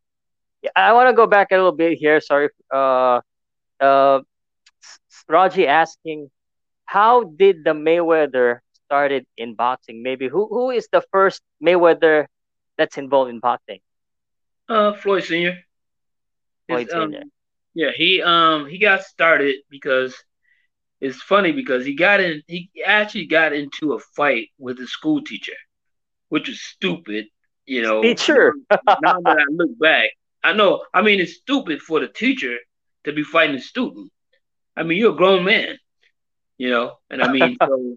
Yeah, I want to go back a little bit here. Sorry, uh, uh, Raji asking, how did the Mayweather started in boxing? Maybe who who is the first Mayweather that's involved in boxing? Uh, Floyd Senior. Floyd um, Senior. Yeah, he um he got started because it's funny because he got in he actually got into a fight with a school teacher, which is stupid, you know. Teacher. now that I look back, I know I mean it's stupid for the teacher to be fighting a student. I mean, you're a grown man, you know, and I mean so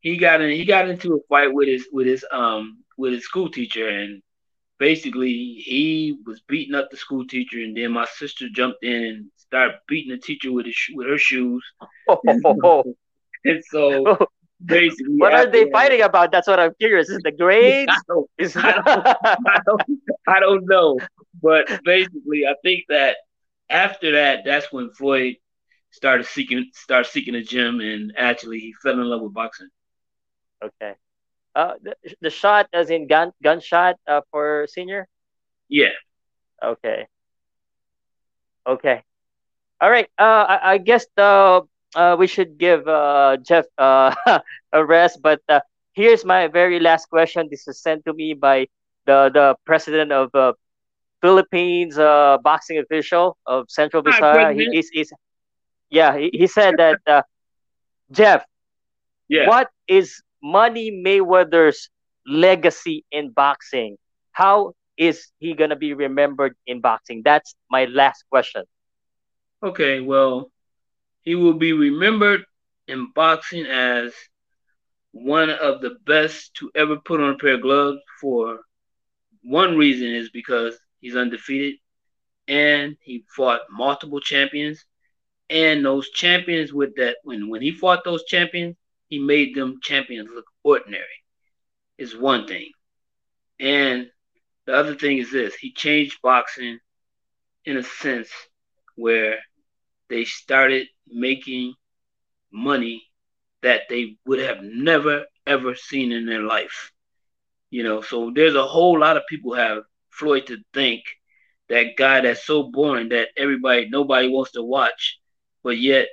he got in he got into a fight with his with his um with his school teacher and basically he was beating up the school teacher and then my sister jumped in and started beating the teacher with his with her shoes. and so basically what are they that, fighting about? That's what I'm curious. Is the grades? I don't, I, don't, I, don't, I don't know. But basically I think that after that, that's when Floyd started seeking started seeking a gym and actually he fell in love with boxing. Okay. Uh, the, the shot as in gun gunshot uh, for senior. Yeah. Okay. Okay. All right. Uh, I, I guess the uh, we should give uh Jeff uh a rest, but uh, here's my very last question. This is sent to me by the the president of uh, Philippines uh boxing official of Central Visayas. He, he's, he's yeah. He, he said that uh, Jeff. Yeah. What is Money Mayweather's legacy in boxing? How is he gonna be remembered in boxing? That's my last question. Okay, well, he will be remembered in boxing as one of the best to ever put on a pair of gloves for one reason is because he's undefeated and he fought multiple champions and those champions with that when when he fought those champions he made them champions look ordinary, is one thing. And the other thing is this he changed boxing in a sense where they started making money that they would have never ever seen in their life. You know, so there's a whole lot of people have Floyd to think that guy that's so boring that everybody nobody wants to watch, but yet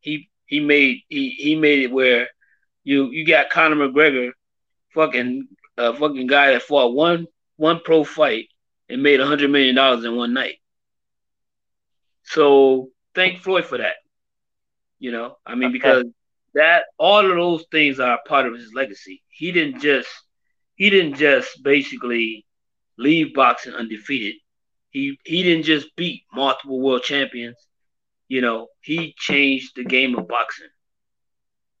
he he made he he made it where you you got Conor McGregor, fucking uh, fucking guy that fought one one pro fight and made a hundred million dollars in one night. So thank Floyd for that. You know, I mean, because that all of those things are part of his legacy. He didn't just he didn't just basically leave boxing undefeated. He he didn't just beat multiple world champions you know, he changed the game of boxing.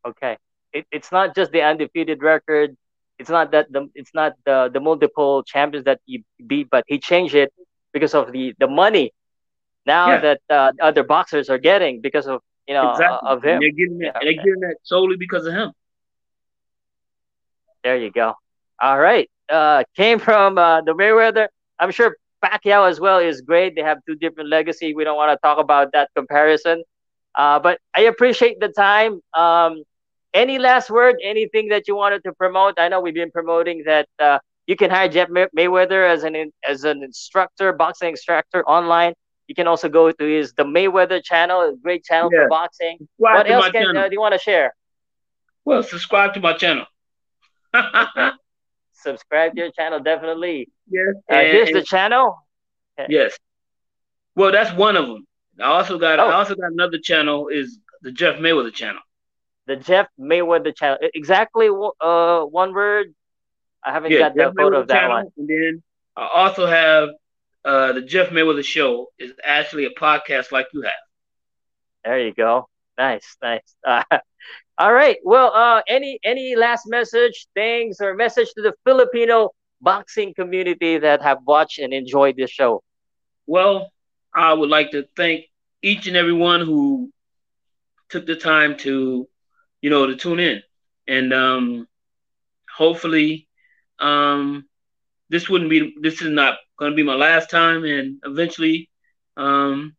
Okay. It, it's not just the undefeated record. It's not that the it's not the the multiple champions that he beat, but he changed it because of the the money now yeah. that uh, other boxers are getting because of you know exactly. uh, of him. And they're getting that. Yeah. They're getting that solely because of him. There you go. All right. Uh, came from uh, the Mayweather. I'm sure Pacquiao as well is great. They have two different legacy. We don't want to talk about that comparison. Uh, but I appreciate the time. Um, any last word? Anything that you wanted to promote? I know we've been promoting that uh, you can hire Jeff May- Mayweather as an as an instructor, boxing instructor online. You can also go to his the Mayweather channel, a great channel yeah. for boxing. Subscribe what else can, uh, do you want to share? Well, subscribe to my channel. subscribe to your channel, definitely. Yes. Uh, and, here's the channel. Yes. Well, that's one of them. I also got oh. I also got another channel is the Jeff Mayweather channel. The Jeff Mayweather channel. Exactly uh one word. I haven't yeah, got Jeff the photo of that channel, one. And then I also have uh the Jeff Mayweather show is actually a podcast like you have. There you go. Nice, nice. Uh, all right. Well, uh, any any last message, things, or message to the Filipino boxing community that have watched and enjoyed this show? Well, I would like to thank each and everyone who took the time to, you know, to tune in, and um, hopefully, um, this wouldn't be this is not going to be my last time, and eventually, um,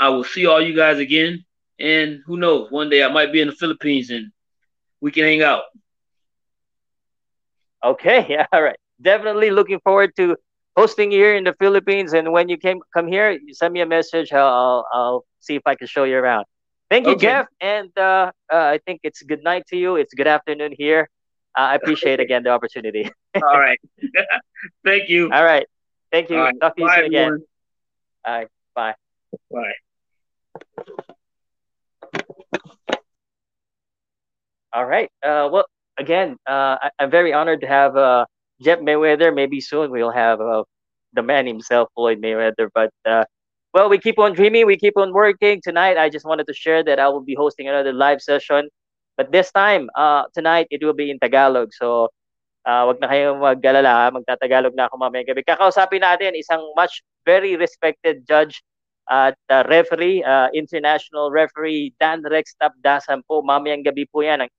I will see all you guys again and who knows, one day I might be in the Philippines and we can hang out. Okay, yeah, all right. Definitely looking forward to hosting you here in the Philippines. And when you came come here, you send me a message. I'll I'll, I'll see if I can show you around. Thank you, okay. Jeff. And uh, uh, I think it's good night to you. It's good afternoon here. Uh, I appreciate again the opportunity. All right. Thank you. All right. Thank you. Talk to you soon again. All right. Bye. Bye. All right. Uh, well, again, uh, I, am very honored to have uh, Jeff Mayweather. Maybe soon we'll have uh, the man himself, Floyd Mayweather. But uh, well, we keep on dreaming, we keep on working. Tonight, I just wanted to share that I will be hosting another live session. But this time, uh, tonight, it will be in Tagalog. So, uh, wag na kayong maggalala, magtatagalog na ako mamaya gabi. Kakausapin natin isang much very respected judge at uh, referee, uh, international referee Dan Rex Tapdasan po. Mamayang gabi po yan ng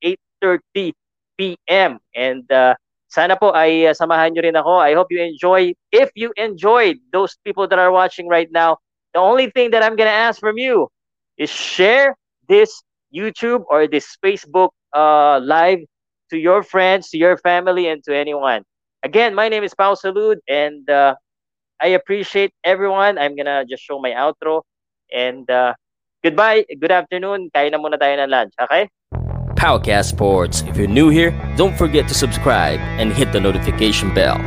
8.30 p.m. And uh, sana po ay uh, samahan nyo rin ako. I hope you enjoy. If you enjoyed those people that are watching right now, the only thing that I'm to ask from you is share this YouTube or this Facebook uh, live to your friends, to your family, and to anyone. Again, my name is Pow Salud, and uh, I appreciate everyone. I'm gonna just show my outro. And uh, goodbye, good afternoon. Kain na muna tayo ng lunch, okay? Powercast Sports. If you're new here, don't forget to subscribe and hit the notification bell.